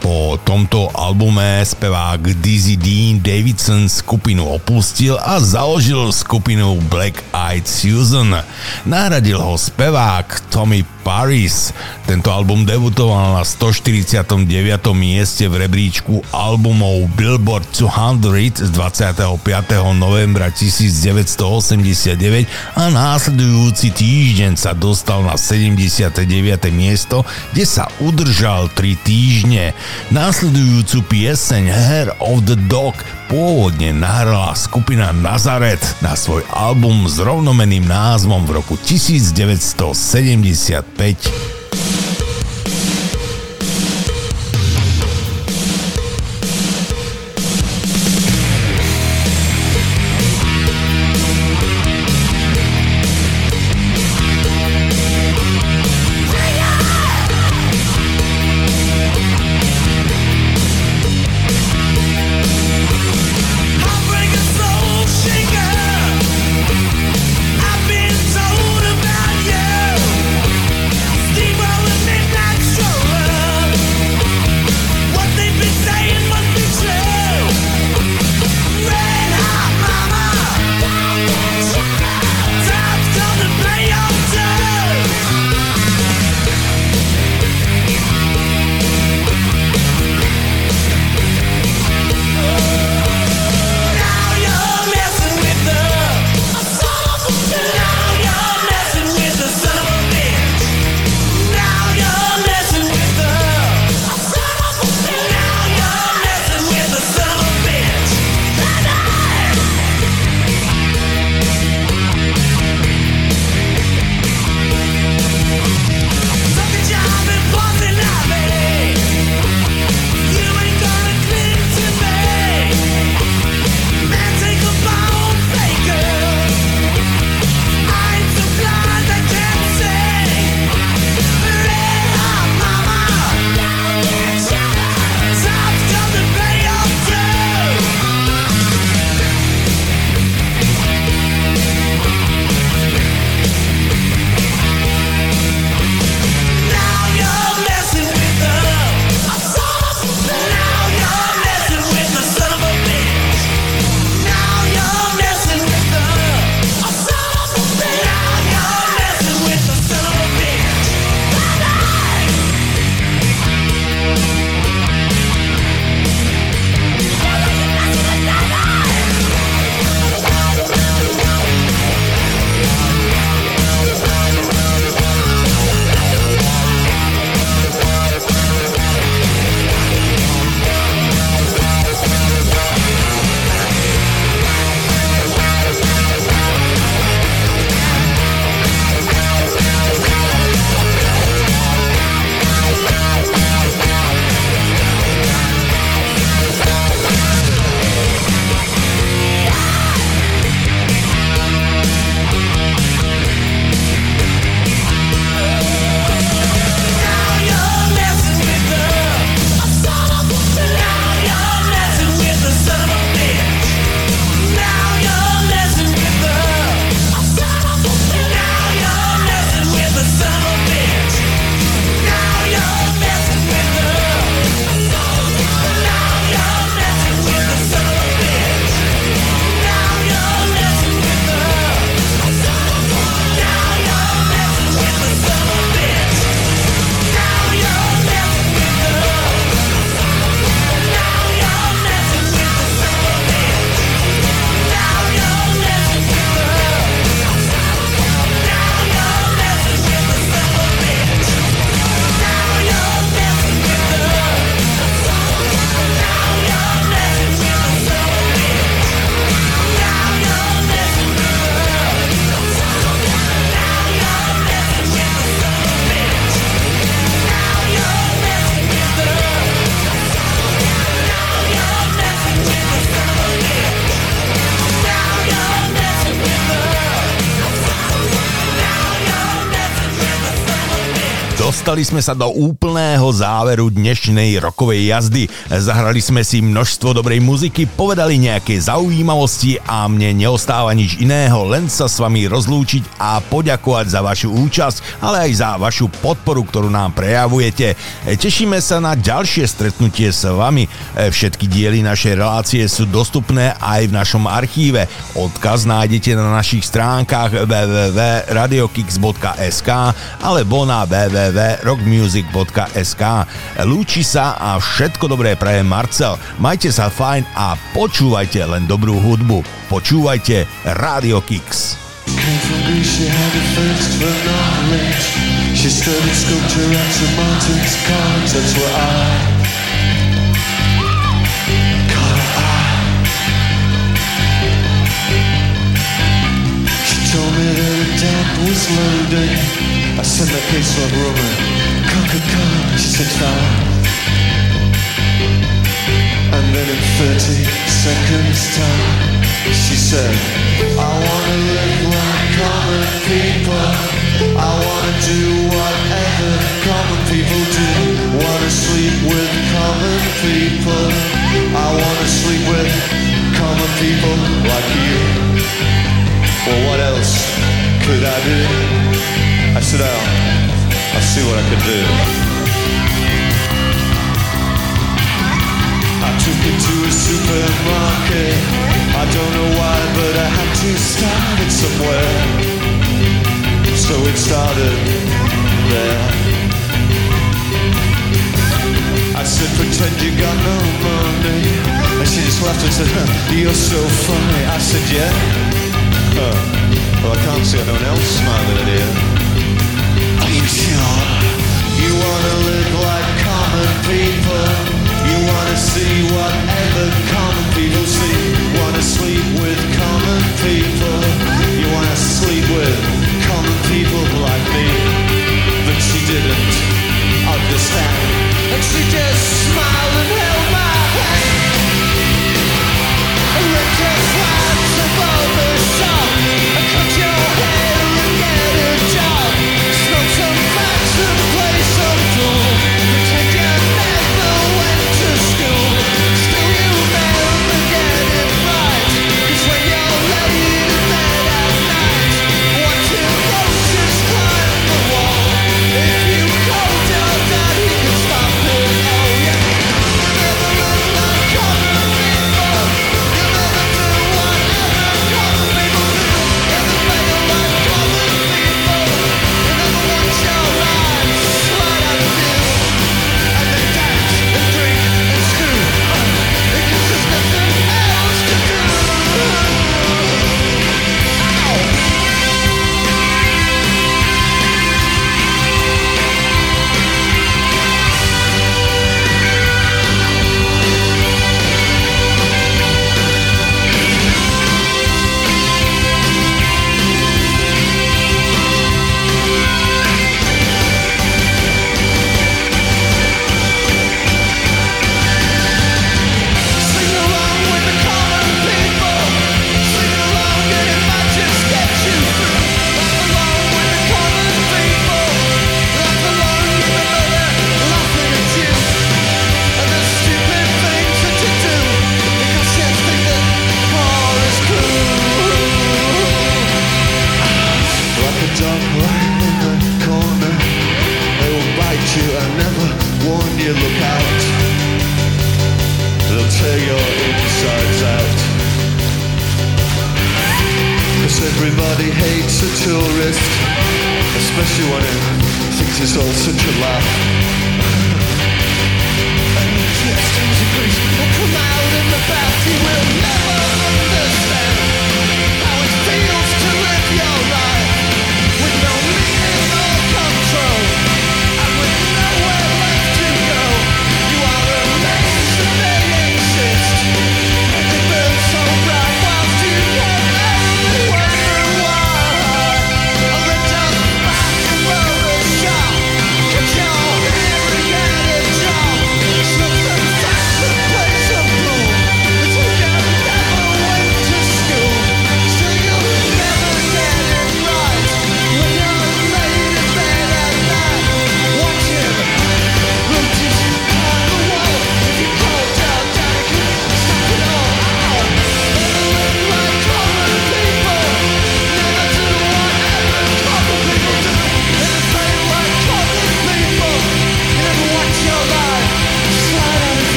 Po tomto albume spevák Dizzy Dean Davidson skupinu opustil a založil skupinu Black Eyed Susan. Nahradil ho spevák Tommy Paris. Tento album debutoval na 149. mieste v rebríčku albumov Billboard 200 z 25. novembra 1989 a následujúci týždeň sa dostal na 79. miesto, kde sa udržal 3 týždne. Následujúcu pieseň Hair of the Dog pôvodne nahrala skupina Nazaret na svoj album s rovnomeným názvom v roku
1970. 5.
Dostali sme sa do úplného záveru dnešnej rokovej jazdy. Zahrali sme si množstvo dobrej muziky, povedali nejaké zaujímavosti a mne neostáva nič iného, len sa s vami rozlúčiť a poďakovať za vašu účasť, ale aj za vašu podporu, ktorú nám prejavujete. Tešíme sa na ďalšie stretnutie s vami. Všetky diely našej relácie sú dostupné aj v našom archíve. Odkaz nájdete na našich stránkach www.radiokix.sk alebo na www.rockmusic.sk. Lúči sa a všetko dobré praje Marcel. Majte sa fajn a počúvajte len dobrú hudbu. Počúvajte Radio.
She told me that her dad was loaded. I said that case went rumor. Come, come, come. She said fine. And then in 30 seconds time, she said, I wanna live like common people. I wanna do whatever common people do. Wanna sleep with common people. I wanna sleep with common people like you. Well, what else could I do? I said, oh, I'll see what I can do. I took it to a supermarket. I don't know why, but I had to start it somewhere. So it started there. I said, pretend you got no money. And she just laughed and said, huh, you're so funny. I said, yeah. Huh. Well, I can't see anyone else smiling at you. Didn't understand. And she just smiled and